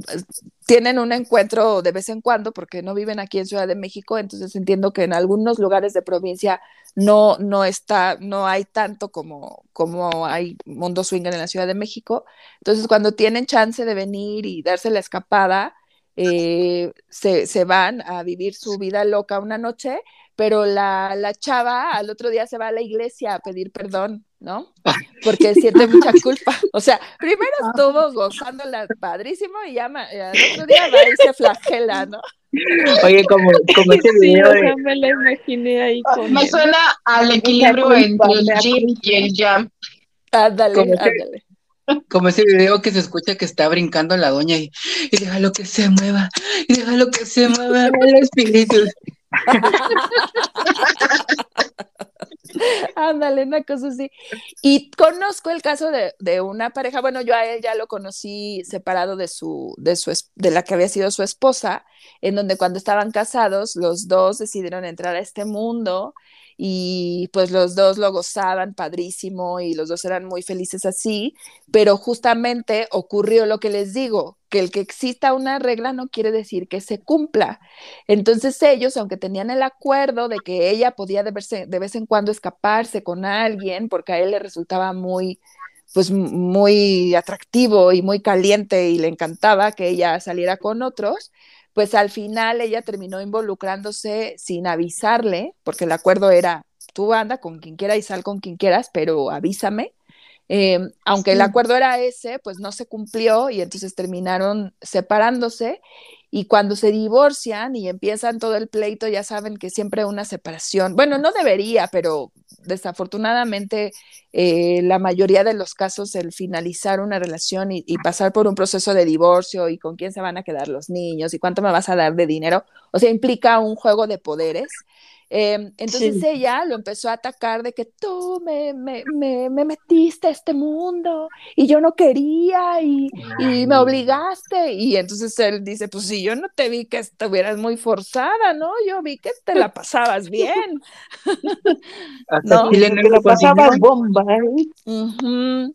tienen un encuentro de vez en cuando, porque no viven aquí en Ciudad de México, entonces entiendo que en algunos lugares de provincia no, no está, no hay tanto como, como hay mundo swinger en la Ciudad de México. Entonces, cuando tienen chance de venir y darse la escapada, eh, se, se, van a vivir su vida loca una noche pero la, la, chava al otro día se va a la iglesia a pedir perdón, ¿no? Porque siente mucha culpa. O sea, primero estuvo gozándola padrísimo y ya al otro día va y se flagela, ¿no? Oye, como, como ese video de... me la imaginé ahí ah, con Me suena al equilibrio entre el jeep y el jump. Ándale, como ándale. como ese video que se escucha que está brincando la doña y, y déjalo que se mueva, y déjalo que se mueva el espíritu. Ándale, una cosa así. Y conozco el caso de, de, una pareja, bueno, yo a él ya lo conocí separado de su, de su, de la que había sido su esposa, en donde cuando estaban casados, los dos decidieron entrar a este mundo y pues los dos lo gozaban padrísimo y los dos eran muy felices así, pero justamente ocurrió lo que les digo, que el que exista una regla no quiere decir que se cumpla. Entonces ellos, aunque tenían el acuerdo de que ella podía de, de vez en cuando escaparse con alguien, porque a él le resultaba muy pues muy atractivo y muy caliente y le encantaba que ella saliera con otros, pues al final ella terminó involucrándose sin avisarle, porque el acuerdo era, tú anda con quien quiera y sal con quien quieras, pero avísame. Em, aunque el acuerdo era ese, pues no se cumplió y entonces terminaron separándose. Y cuando se divorcian y empiezan todo el pleito, ya saben que siempre una separación, bueno, no debería, pero desafortunadamente eh, la mayoría de los casos el finalizar una relación y, pasar por un proceso de divorcio y con quién se van a quedar los niños y cuánto me vas a dar de dinero, o sea, implica un juego de poderes Em, entonces ella lo empezó a atacar de que tú me, me, me, metiste a este mundo y yo no quería y, y, me obligaste. Y entonces él dice, pues si yo no te vi que estuvieras muy forzada, ¿no? Yo vi que te la pasabas bien. ¿No? Y le la pasabas bomba. ¿eh?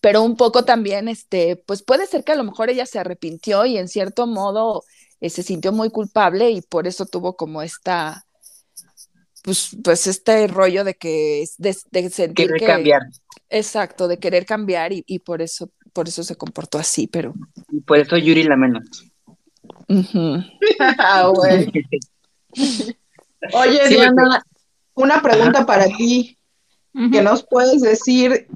Pero un poco también, este, pues puede ser que a lo mejor ella se arrepintió y en cierto modo eh, se sintió muy culpable y por eso tuvo como esta pues, pues este rollo de que de, de sentir Querer que cambiar. exacto, de querer cambiar y, y por eso por eso se comportó así, pero Y por eso Yuri la menos. ujú. Ah. Oye, Sí, Diana, una pregunta para ti. que Ujú. nos puedes decir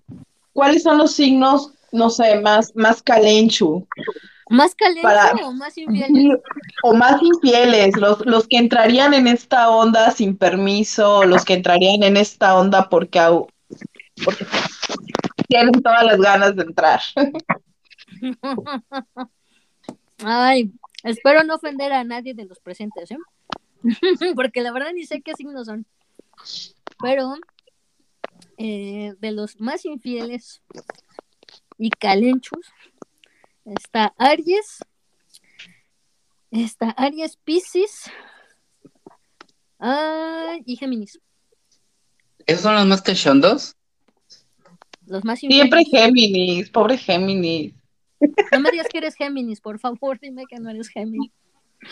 cuáles son los signos, no sé, más, más calenchu ¿Más caliente Para- o más infiel? o más infieles, los, los que entrarían en esta onda sin permiso, los que entrarían en esta onda porque, porque tienen todas las ganas de entrar. Ay, espero no ofender a nadie de los presentes, ¿eh? Porque la verdad ni sé qué signos son. Pero eh, de los más infieles y calenchos está Aries, está Aries Piscis ah, y Géminis. ¿Esos son los más cachondos? Los más. Siempre Géminis, pobre Géminis. No me digas que eres Géminis, por favor, dime que no eres Géminis.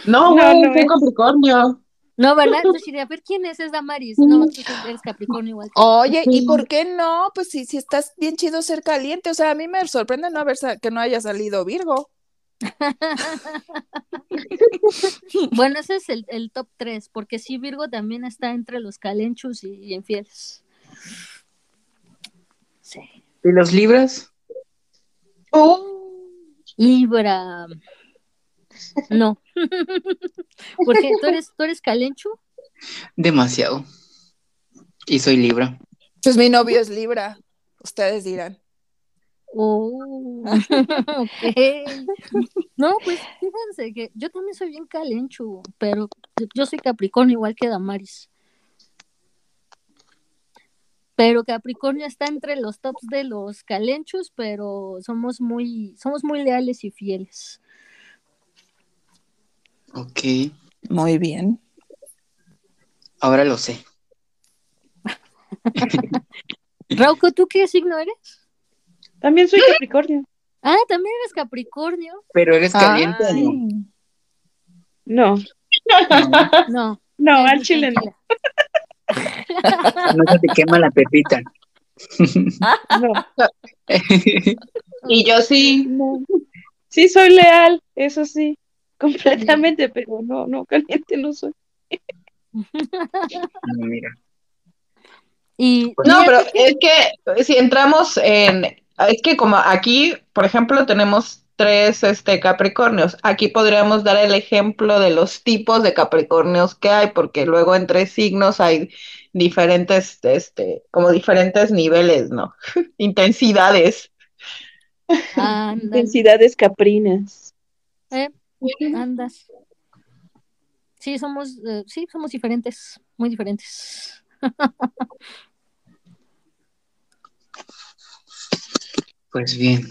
No, No, güey, no soy es. Capricornio. No, ¿verdad? Entonces diría, a ver, ¿quién es? Es Damaris. No, tú eres Capricornio igual. que. Oye, ¿y por qué no? Pues si, si estás bien chido ser caliente, o sea, a mí me sorprende no haber que no haya salido Virgo. Bueno, ese es el, el top 3, porque sí, Virgo también está entre los calenchos y, y infieles. Sí. ¿Y los libras? Uh, Libra. No. porque tú eres, tú eres calencho. Demasiado. Y soy libra. Pues mi novio es Libra, ustedes dirán. Oh, ok. No, pues fíjense que yo también soy bien calencho, pero yo soy Capricornio igual que Damaris. Pero Capricornio está entre los tops de los calenchos, pero somos muy, somos muy leales y fieles. Ok, Muy bien. ahora lo sé. Rauco, ¿tú qué signo eres? También soy Capricornio. Ah, también eres Capricornio. ¿Pero eres caliente no? Ay. No, No, No. no, ay, al chile no. se te quema la pepita. no, y yo sí. no. Sí soy leal, eso sí, completamente, pero no, no, caliente no soy. No, mira. Y No, mira, pero ¿tú qué- es que si entramos en, es que como aquí, por ejemplo, tenemos tres este, Capricornios, aquí podríamos dar el ejemplo de los tipos de Capricornios que hay, porque luego entre signos hay diferentes, este, como diferentes niveles, ¿no? Intensidades. Ándale, Intensidades caprinas. eh, andas. Sí, somos, eh, sí, somos diferentes, muy diferentes. Pues bien.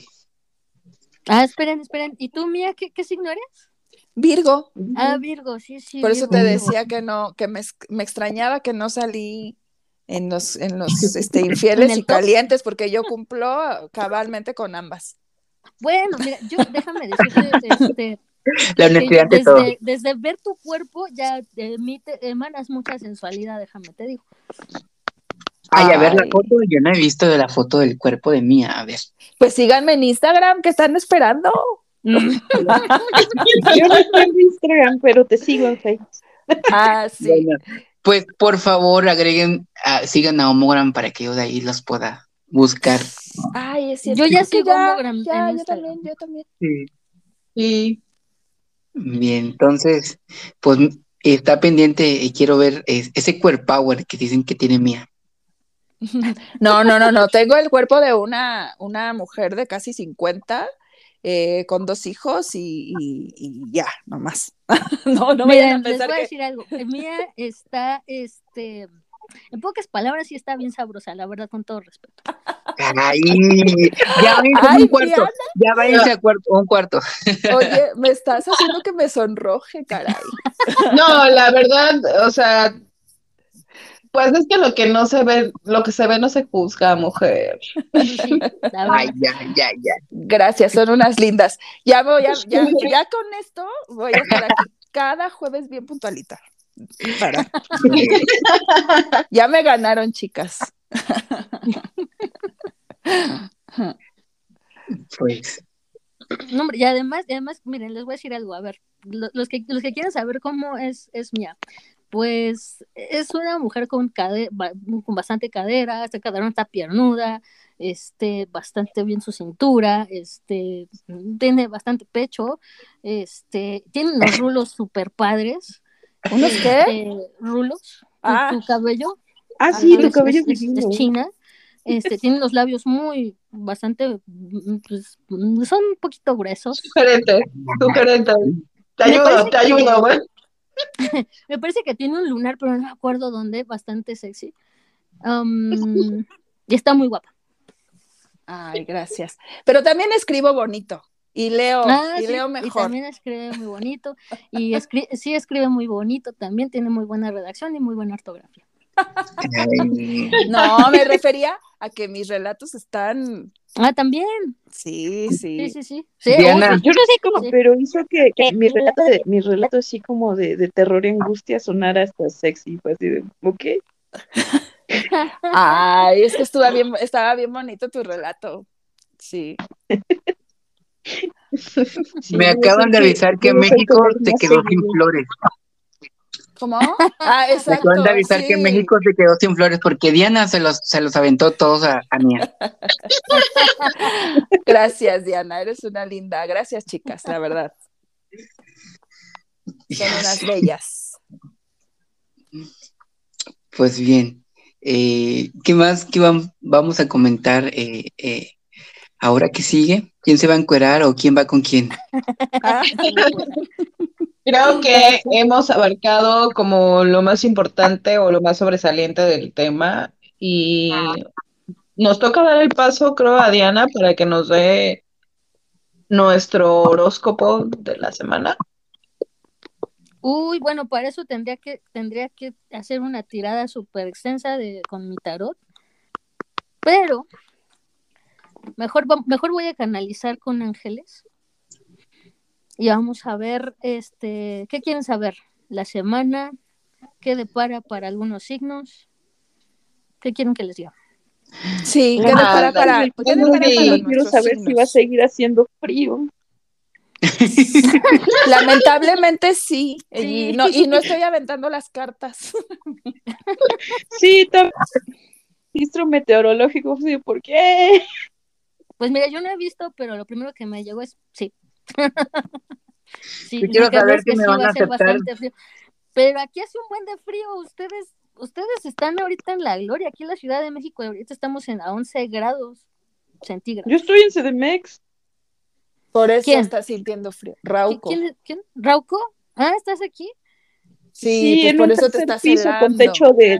Ah, esperen, esperen. ¿Y tú, Mía, qué, qué signo eres? Virgo. Ah, Virgo, sí, sí. Por eso te Virgo. decía que no, que me, me extrañaba que no salí en los, en los este, infieles el y top. calientes, porque yo cumplo cabalmente con ambas. Bueno, mira, yo déjame decirte, este, La honestidad ante todo. desde, desde ver tu cuerpo ya emite, emanas mucha sensualidad, déjame te digo. Ay, a ver la foto. Yo no he visto de la foto del cuerpo de Mía. A ver. Pues síganme en Instagram, que están esperando. Yo no tengo Instagram, pero te sigo en Facebook. Ah, sí. Bueno, pues por favor agreguen, a- sigan a Homogram para que yo de ahí los pueda buscar. Ay, es cierto. Yo ya sigo Homogram ya, en yo Instagram. también, yo también. Sí. Bien, entonces, pues está pendiente y quiero ver es- ese core power que dicen que tiene Mía. No, no, no, no. Tengo el cuerpo de una, una mujer de casi 50, eh, con dos hijos y, y- y ya, nomás. No, no vayan a Miren, les pensar voy a decir algo. Mía está, este, en pocas palabras, sí está bien sabrosa, la verdad, con todo respeto. Ay, ya váyanse a un cuarto, Diana. ya váyanse a cuarto, a un cuarto. Oye, me estás haciendo que me sonroje, caray. No, la verdad, o sea, pues es que lo que no se ve, lo que se ve no se juzga, mujer. Sí, Ay, ya, ya, ya. Gracias, son unas lindas. Ya voy a, ya, ya con esto voy a estar aquí cada jueves bien puntualita. Para. ya me ganaron, chicas. Pues. No, hombre, y además, y además, miren, les voy a decir algo, a ver, lo- los que, los que quieren saber cómo es, es Mía, pues es una mujer con, cade- con bastante cadera, esta cadera está piernuda, este, bastante bien su cintura, este, tiene bastante pecho, este, tiene unos rulos super padres. ¿Unos qué? este, rulos, tu, Ah. tu cabello Ah, sí, tu es- cabello es, es es- es divino. china. Este, tiene los labios muy, bastante, mm, pues, mm, son un poquito gruesos. Sugerente, sugerente. Te ayudo, te ayudo, güey. Me parece que tiene un lunar, pero no me acuerdo dónde, bastante sexy. Y está muy guapa. Ay, gracias. Pero también escribo bonito y leo, Ah, y sí, leo y mejor. también escribe muy bonito. Y escri- sí escribe muy bonito también, tiene muy buena redacción y muy buena ortografía. No, me refería a que mis relatos están. Ah, también. Sí, Sí, sí. sí, sí. Sí, Diana. uy, Yo no sé cómo, Sí. pero hizo que, que mi relato de, mi relato así como de, de terror y angustia sonara hasta sexy, fue así de, ¿ok? Ay, es que estuvo bien, estaba bien bonito tu relato. Sí. Sí, Me acaban de avisar que México se quedó sin flores. ¿Cómo? Ah, Me exacto. acaban de avisar que sí. México se quedó sin flores porque Diana se los, se los aventó todos a, a Mía. Gracias, Diana, eres una linda. Gracias, chicas, la verdad. Son unas bellas. Pues bien, eh, ¿qué más que vam- vamos a comentar eh, eh, ahora que sigue? ¿Quién se va a encuerar o quién va con quién? Creo que hemos abarcado como lo más importante o lo más sobresaliente del tema y nos toca dar el paso, creo, a Diana para que nos dé nuestro horóscopo de la semana. Uy, bueno, para eso tendría que, tendría que hacer una tirada súper extensa de, con mi tarot. Pero mejor, mejor voy a canalizar con ángeles. Y vamos a ver, este, ¿qué quieren saber? La semana, qué depara para algunos signos. ¿Qué quieren que les diga? sí, ¿qué Ah, depara para, dale. qué depara para Quiero saber si va a signos? seguir haciendo frío. Lamentablemente sí, Sí. Y, no, y no estoy aventando las cartas. Sí, también. Registro meteorológico, sí, ¿por qué? Pues mira, yo no he visto, pero lo primero que me llegó es sí. sí, quiero saber si que me sí van va a aceptar. bastante frío. Pero aquí hace un buen de frío, ustedes, ustedes están ahorita en la gloria, aquí en la Ciudad de México, ahorita estamos en a 11 grados centígrados. Yo estoy en CDMX. Por eso ¿Quién? está sintiendo frío. ¿Qui- Rauco. ¿Quién, quién? ¿Rauco? Ah, ¿estás aquí? Sí, pues en por un eso te estás piso con techo de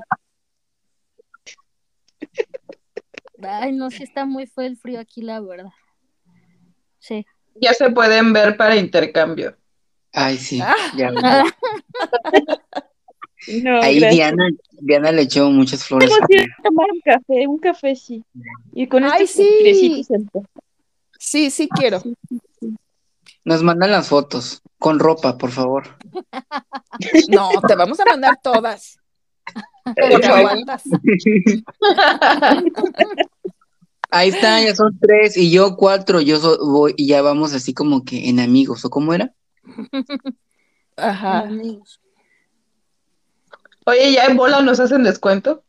Ay, no, sí está muy fue el frío aquí, la verdad. Sí. Ya se pueden ver para intercambio. Ay, sí, Ah. ya No, Ahí gracias. Diana, Diana le echó muchas flores. Tengo que ir a tomar un café, un café sí. Y con Ay, este sí. Sí, sí quiero. Nos mandan las fotos con ropa, por favor. No, te vamos a mandar todas. Por ¿Te favor. aguantas? Ahí está, ya son tres y yo cuatro. Yo so- voy y ya vamos así como que en amigos. ¿O cómo era? Ajá. amigos. Oye, ya en bola nos hacen descuento.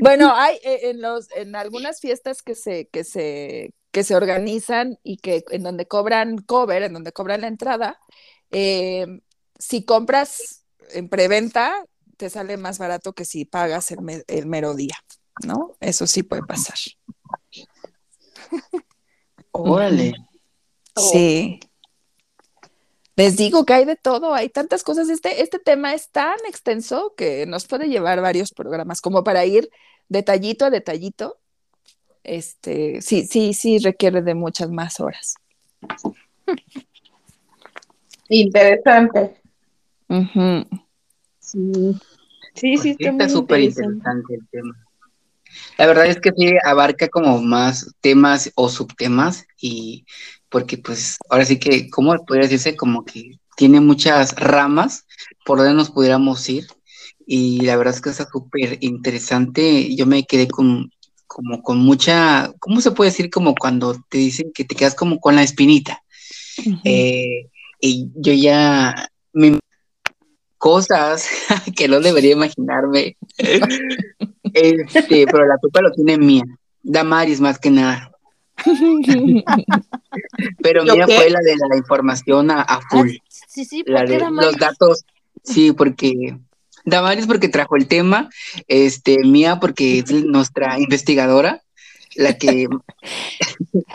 Bueno, hay eh, en los en algunas fiestas que se que se que se organizan y que en donde cobran cover, en donde cobran la entrada, eh, si compras en preventa te sale más barato que si pagas el, me- el mero día, ¿no? Eso sí puede pasar. Órale. Sí. Les digo que hay de todo, hay tantas cosas. Este, este tema es tan extenso que nos puede llevar varios programas, como para ir detallito a detallito. Este, sí, sí, sí requiere de muchas más horas. Interesante. Ujú. Sí, sí, sí, Pues está súper interesante. el tema. La verdad es que sí abarca como más temas o subtemas y porque pues ahora sí que, ¿cómo podría decirse? Como que tiene muchas ramas por donde nos pudiéramos ir y la verdad es que está súper interesante. Yo me quedé con, como con mucha, ¿cómo se puede decir? Como cuando te dicen que te quedas como con la espinita. Eh, y yo ya me cosas que no debería imaginarme. este, pero la culpa lo tiene mía. Damaris más que nada. pero mía fue la de la información a, Ah, full. sí, sí, la ¿por qué de los datos, sí, porque Damaris porque trajo el tema, este, Mía porque es nuestra investigadora, la que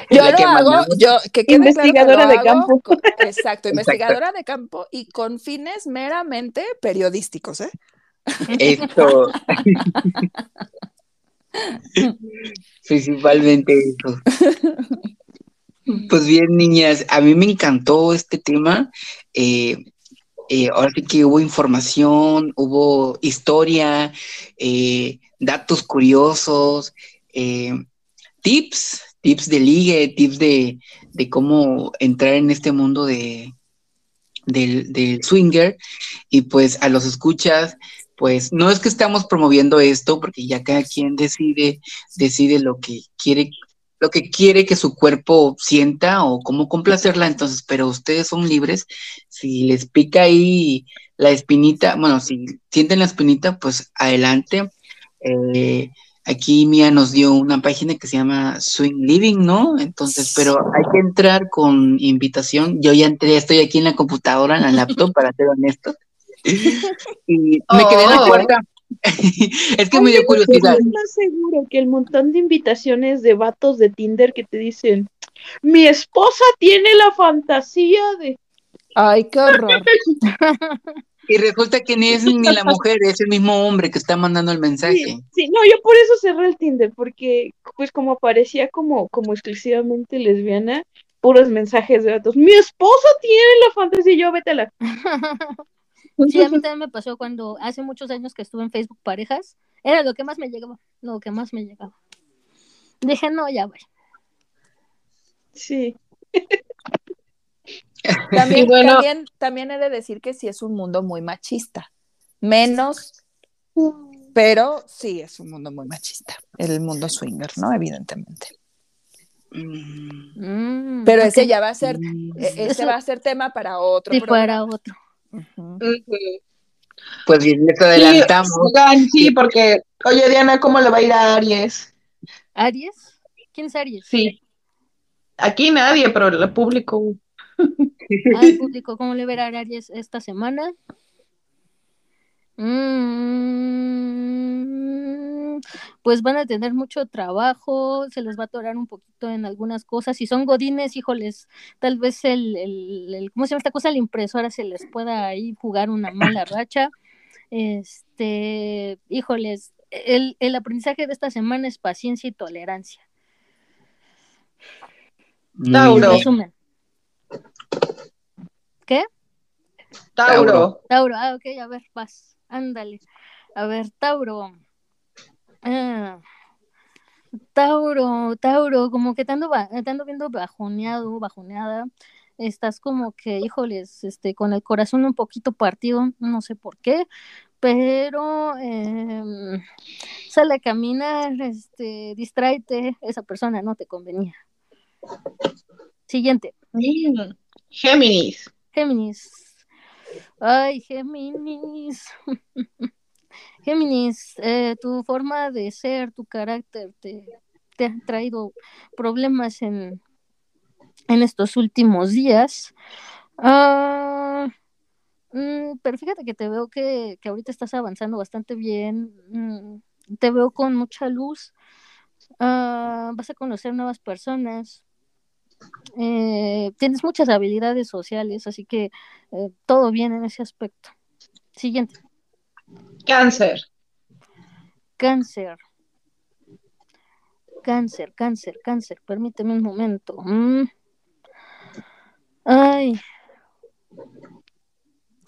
Yo la lo que hago, mandamos. yo, que quede claro que Investigadora de hago campo. con- exacto, investigadora de campo y con fines meramente periodísticos, ¿eh? Esto. Principalmente eso. Pues bien, niñas, a mí me encantó este tema. Eh, eh, ahora sí que hubo información, hubo historia, eh, datos curiosos, eh, tips, tips de ligue, tips de, de cómo entrar en este mundo de, del, swinger. Y pues a los escuchas, pues no es que estamos promoviendo esto, porque ya cada quien decide, decide lo que quiere, lo que quiere que su cuerpo sienta o cómo complacerla, entonces, pero ustedes son libres, si les pica ahí la espinita, bueno, si sienten la espinita, pues adelante. Eh, aquí Mía nos dio una página que se llama Swing Living, ¿no? Entonces, pero hay que entrar con invitación. Yo ya entré, estoy aquí en la computadora, en la laptop, para ser honesto. Y me quedé en la Oh. puerta. es que me dio curiosidad. Estoy más seguro que el montón de invitaciones de vatos de Tinder que te dicen, mi esposa tiene la fantasía de... Ay, qué horror. Y resulta que ni es ni la mujer, es el mismo hombre que está mandando el mensaje. Sí, sí, no, yo por eso cerré el Tinder, porque pues como aparecía como, como exclusivamente lesbiana, puros mensajes de vatos, mi esposa tiene la fantasía, y yo vétela. Sí, a mí también me pasó cuando hace muchos años que estuve en Facebook Parejas. Era lo que más me llegaba, lo que más me llegaba. Dije, no, ya voy. Sí. También, bueno- también, también he de decir que sí es un mundo muy machista. Menos, pero sí es un mundo muy machista. El mundo swinger, ¿no? Evidentemente. Mm, Pero ese ya va a ser, mm. e- ese Eso- va a ser tema para otro Si programa. fuera otro. Pues bien, les Sí, adelantamos. oigan, sí, porque, oye, Diana, ¿cómo le va a ir a Aries? ¿Aries? ¿Quién es Aries? Sí. Aquí nadie, pero el público. Al público, ¿cómo le verá a Aries esta semana? Mm, pues van a tener mucho trabajo, se les va a atorar un poquito en algunas cosas. Si son godines, híjoles, tal vez el, el, el- ¿cómo se llama esta cosa? La impresora se les pueda ahí jugar una mala racha. Este, híjoles, el, el aprendizaje de esta semana es paciencia y tolerancia. Tauro. ¿Qué? Tauro. Tauro, ah, ok, a ver, vas, ándale. A ver, Tauro. Ah, Tauro, Tauro, como que te ando, te ando viendo bajoneado, bajoneada. Estás como que, híjoles, este, con el corazón un poquito partido, no sé por qué, pero em, sale a caminar, este, distráete, esa persona no te convenía. Siguiente. Mm, Géminis. Géminis. Ay, Géminis. Géminis, eh, tu forma de ser, tu carácter te, te ha traído problemas en, en estos últimos días. Mm, pero fíjate que te veo que, que ahorita estás avanzando bastante bien. mm, te veo con mucha luz. Ah, vas a conocer nuevas personas. Eh, tienes muchas habilidades sociales, así que eh, todo bien en ese aspecto. Siguiente, Cáncer. cáncer. Cáncer, cáncer, cáncer. Permíteme un momento. Mm. Ay.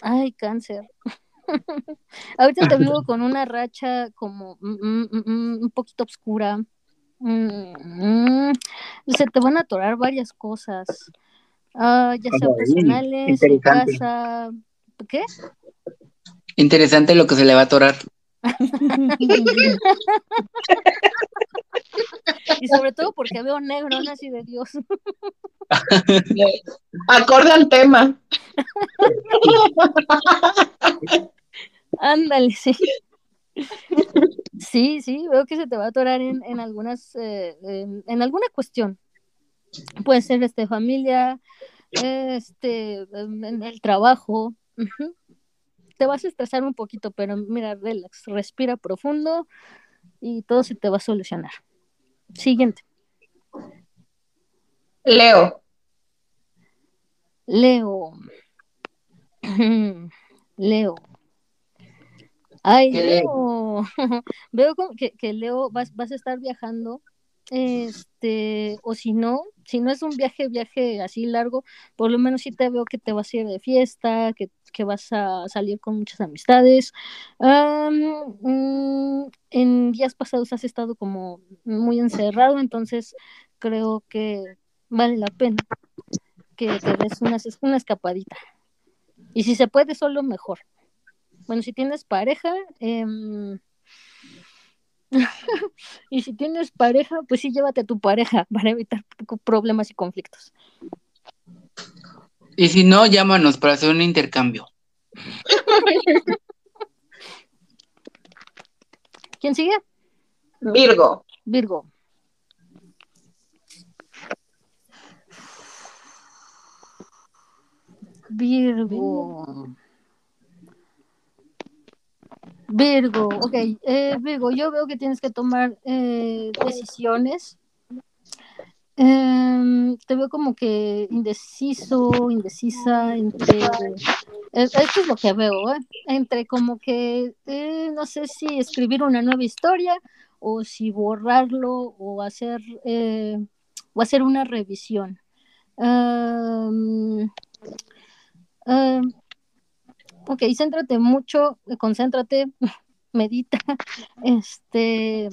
Ay, cáncer. Ahorita te veo con una racha como mm, mm, un poquito oscura. Mm, se te van a atorar varias cosas. Ah, ya sea Ay, personales, en interesante. casa. ¿Qué? Interesante lo que se le va a atorar. y sobre todo porque veo negro, ¿no? así de Dios. Acorde al tema. Ándale, sí. Sí, sí, veo que se te va a atorar en, en algunas, eh, en, en alguna cuestión. Puede ser este familia, este, em, en el trabajo. Te vas a estresar un poquito, pero mira, relax, respira profundo y todo se te va a solucionar. Siguiente. Leo. Leo. Leo. Ay, ¿Qué Leo. Veo como que, que Leo vas, vas a estar viajando. Este, o si no, si no es un viaje, viaje así largo, por lo menos sí te veo que te vas a ir de fiesta, que, que vas a salir con muchas amistades. Am, mm, en días pasados has estado como muy encerrado, entonces creo que vale la pena que te des una, una escapadita. Y si se puede, solo mejor. Bueno, si tienes pareja, em, y si tienes pareja, pues sí, llévate a tu pareja para evitar problemas y conflictos. Y si no, llámanos para hacer un intercambio. ¿Quién sigue? Virgo. Virgo. Virgo. Virgo, ok. Eh, Virgo, yo veo que tienes que tomar eh, decisiones. Em, te veo como que indeciso, indecisa, entre... eh, Esto es lo que veo, ¿eh? Entre como que, eh, no sé si escribir una nueva historia o si borrarlo o hacer, eh, o hacer una revisión. Am, ok, céntrate mucho, concéntrate, medita, este,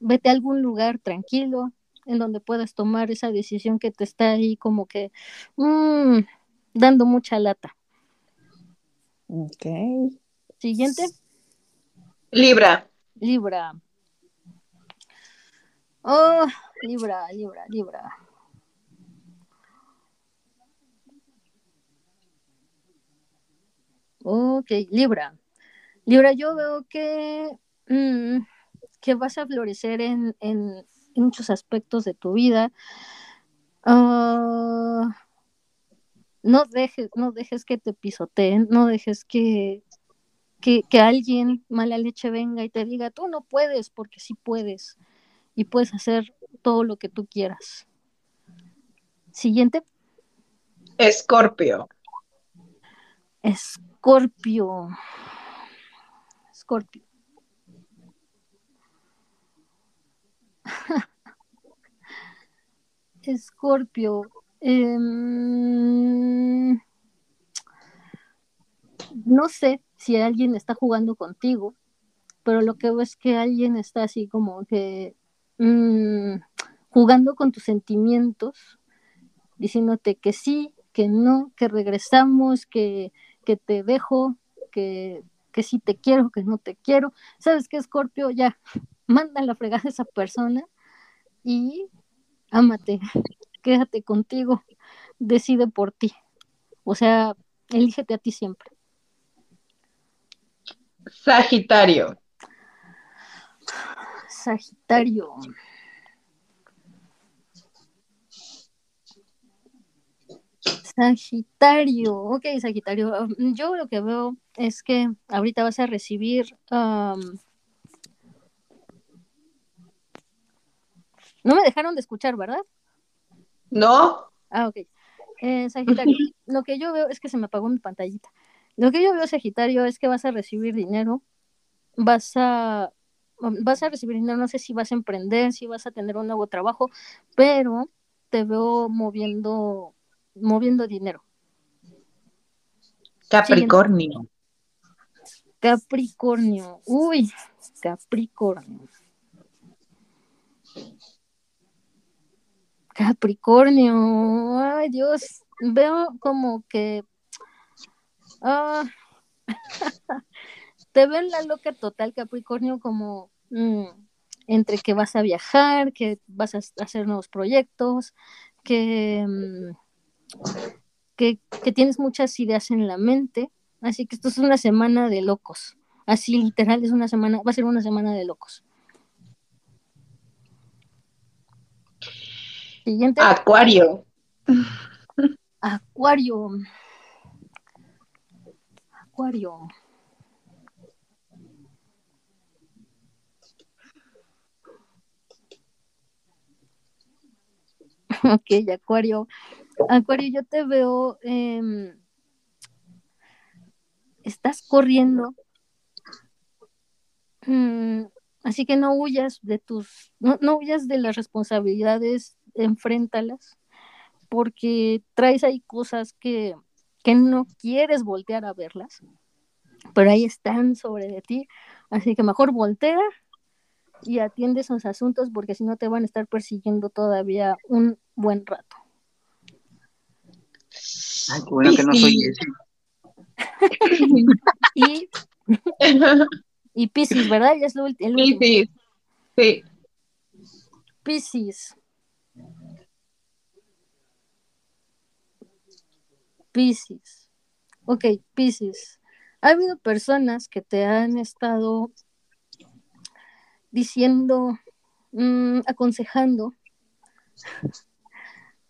vete a algún lugar tranquilo en donde puedas tomar esa decisión que te está ahí como que mm, dando mucha lata. Ok. Siguiente, Libra. Libra. Oh, Libra, Libra, Libra. Ok, Libra. Libra, yo veo que, mm, que vas a florecer en, en- muchos aspectos de tu vida. Ah, no dejes, no dejes que te pisoteen, no dejes que, que, que alguien mala leche venga y te diga, tú no puedes, porque sí puedes, y puedes hacer todo lo que tú quieras. Siguiente, Escorpio. Escorpio. Escorpio. Escorpio. em, no sé si alguien está jugando contigo, pero lo que veo es que alguien está así como que mm, jugando con tus sentimientos, diciéndote que sí, que no, que regresamos, que, que te dejo, que, que sí te quiero, que no te quiero. ¿Sabes qué, Escorpio? Ya, manda la fregada a esa persona y ámate, quédate contigo, decide por ti. O sea, elígete a ti siempre. Sagitario. Sagitario. Sagitario, ok, Sagitario. um, Yo lo que veo es que ahorita vas a recibir. um, No me dejaron de escuchar, ¿verdad? ¿No? Ah, ok. Eh, Sagitario, lo que yo veo es que se me apagó mi pantallita. Lo que yo veo, Sagitario, es que vas a recibir dinero, vas a, vas a recibir dinero, no sé si vas a emprender, si vas a tener un nuevo trabajo, pero te veo moviendo, moviendo dinero. Capricornio. Capricornio. Uy, Capricornio. Capricornio. Ay, Dios. Veo como que... Ah. Te ven la loca total, Capricornio, como... Mm, entre que vas a viajar, que vas a hacer nuevos proyectos, que... Mm, que, que tienes muchas ideas en la mente, así que esto es una semana de locos, así literal es una semana, va a ser una semana de locos. Siguiente. Acuario. Acuario. Acuario. Ok, Acuario. Acuario, yo te veo. em, estás corriendo. Mm, así que no huyas de tus. No, no huyas de las responsabilidades, enfréntalas. Porque traes ahí cosas que, que no quieres voltear a verlas. Pero ahí están sobre de ti. Así que mejor voltea y atiende esos asuntos porque si no te van a estar persiguiendo todavía un buen rato. Ay, qué bueno que no soy ese. Y, y Pisces, ¿verdad? Ya es lo el último. Sí, sí. Piscis. Piscis. Ok, Piscis. Ha habido personas que te han estado diciendo, mm, aconsejando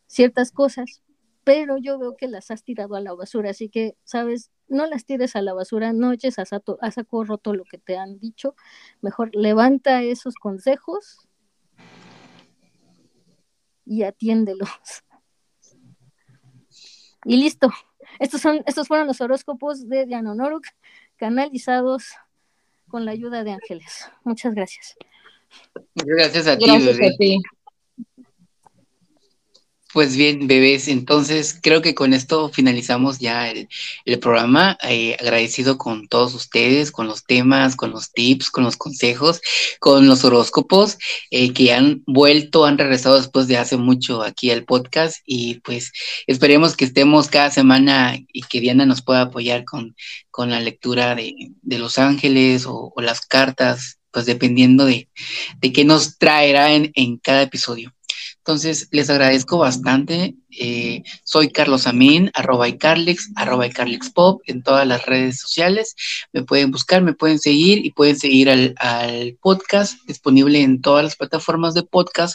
ciertas cosas, pero yo veo que las has tirado a la basura, así que, sabes, no las tires a la basura, no eches a, sato- a saco roto lo que te han dicho, mejor levanta esos consejos y atiéndelos. Y listo. Estos, son, estos fueron los horóscopos de Diana Noruk, canalizados con la ayuda de ángeles. Muchas gracias. Gracias a ti, Gracias a ti. Pues bien, bebés, entonces creo que con esto finalizamos ya el, programa. Eh, agradecido con todos ustedes, con los temas, con los tips, con los consejos, con los horóscopos eh, que han vuelto, han regresado después de hace mucho aquí al podcast y pues esperemos que estemos cada semana y que Diana nos pueda apoyar con, con la lectura de, de Los Ángeles o, o las cartas, pues dependiendo de, de qué nos traerá en, en cada episodio. Entonces, les agradezco bastante. Eh, soy Carlos Amin, arroba iCarlix, arroba iCarlixPop en todas las redes sociales. Me pueden buscar, me pueden seguir y pueden seguir al, al podcast disponible en todas las plataformas de podcast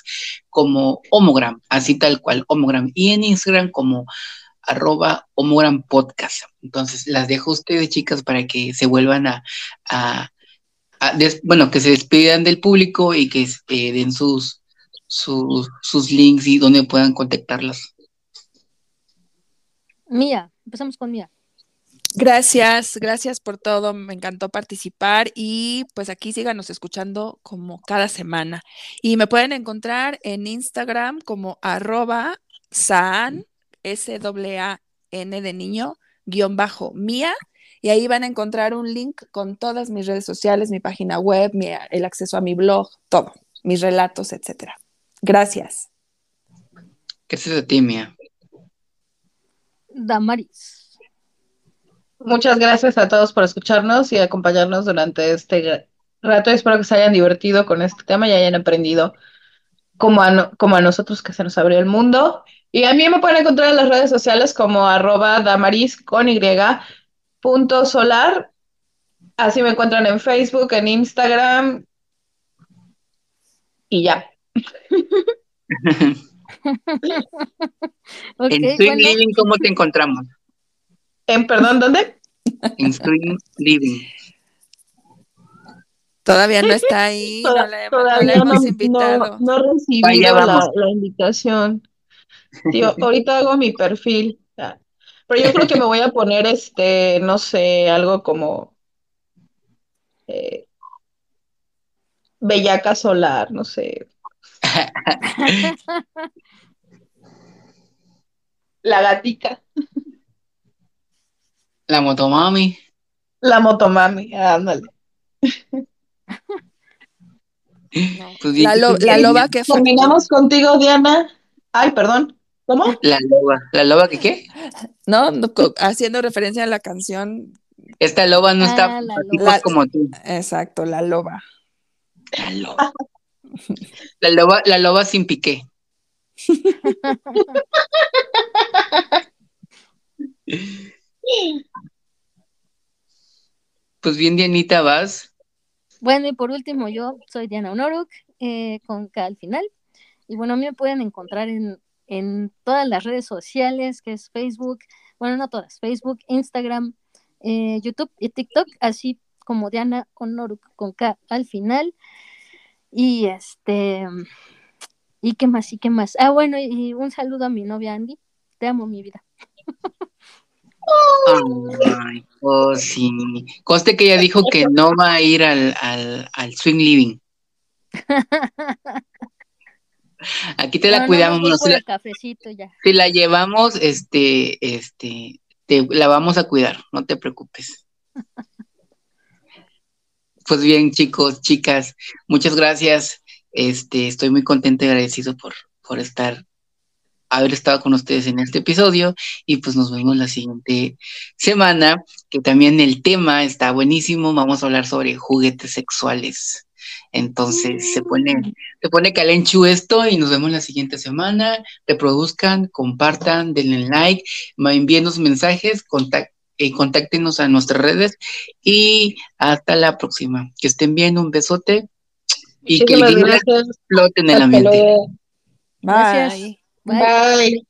como Homogram, así tal cual, Homogram. Y en Instagram como arroba Homogram Podcast. Entonces, las dejo a ustedes, chicas, para que se vuelvan a, des- bueno, que se despidan del público y que eh, den sus, sus, sus links y donde puedan contactarlas. Mía, empezamos con Mía. Gracias, gracias por todo. Me encantó participar y pues aquí síganos escuchando como cada semana. Y me pueden encontrar en Instagram como arroba saan, S-A-N de niño, guion bajo mía. Y ahí van a encontrar un link con todas mis redes sociales, mi página web, mi- el acceso a mi blog, todo, mis relatos, etcétera. Gracias. Gracias a ti, Mía. Damaris. Muchas gracias a todos por escucharnos y acompañarnos durante este rato. Espero que se hayan divertido con este tema y hayan aprendido como a, no- como a nosotros que se nos abrió el mundo. Y a mí me pueden encontrar en las redes sociales como arroba damaris con y punto solar. Así me encuentran en Facebook, en Instagram y ya. En Stream bueno, Living, ¿cómo te encontramos? En, perdón, ¿dónde? En Stream Living. Todavía no está ahí, no la, hemos- no la Todavía hemos no, invitado. no, Allá la, invitación. Tío, ahorita hago mi perfil. Pero yo creo que me voy a poner este, no sé, algo como eh, Bellaca Solar, no sé. La gatica, La motomami. la motomami, ándale. Pues La, lo- la loba que fue. Terminamos contigo, Diana. Ay, perdón. ¿Cómo? La loba. ¿La loba qué qué? No, haciendo referencia a la canción. Esta loba no Ah, está la loba. como tú. Exacto, la loba. La loba. La loba, la loba sin piqué. Pues bien, Dianita, vas. Bueno, y por último, yo soy Diana Honoruk, eh, con K al final. Y bueno, me pueden encontrar en, en todas las redes sociales, que es Facebook, bueno, no todas, Facebook, Instagram, eh, YouTube y TikTok, así como Diana Honoruk con K al final. Y este, ¿y qué más? ¿Y qué más? Ah, bueno, y un saludo a mi novia Andy. Te amo, mi vida. Ay, oh, sí. Conste que ella dijo que no va a ir al, al, al swing living. Aquí te la No, cuidamos, no, si, la, el cafecito ya. si la llevamos, este, este, te, la vamos a cuidar, no te preocupes. Pues bien, chicos, chicas, muchas gracias. Este, estoy muy contento y agradecido por, por estar, haber estado con ustedes en este episodio. Y pues nos vemos la siguiente semana, que también el tema está buenísimo. Vamos a hablar sobre juguetes sexuales. Entonces se pone, se pone calenchu esto y nos vemos la siguiente semana. Reproduzcan, compartan, denle like, ma- envíenos mensajes, contact, eh, contáctenos a nuestras redes y hasta la próxima. Que estén bien, un besote y que el dinero gracias. explote en el ambiente. luego. Gracias. Bye. Bye. Bye.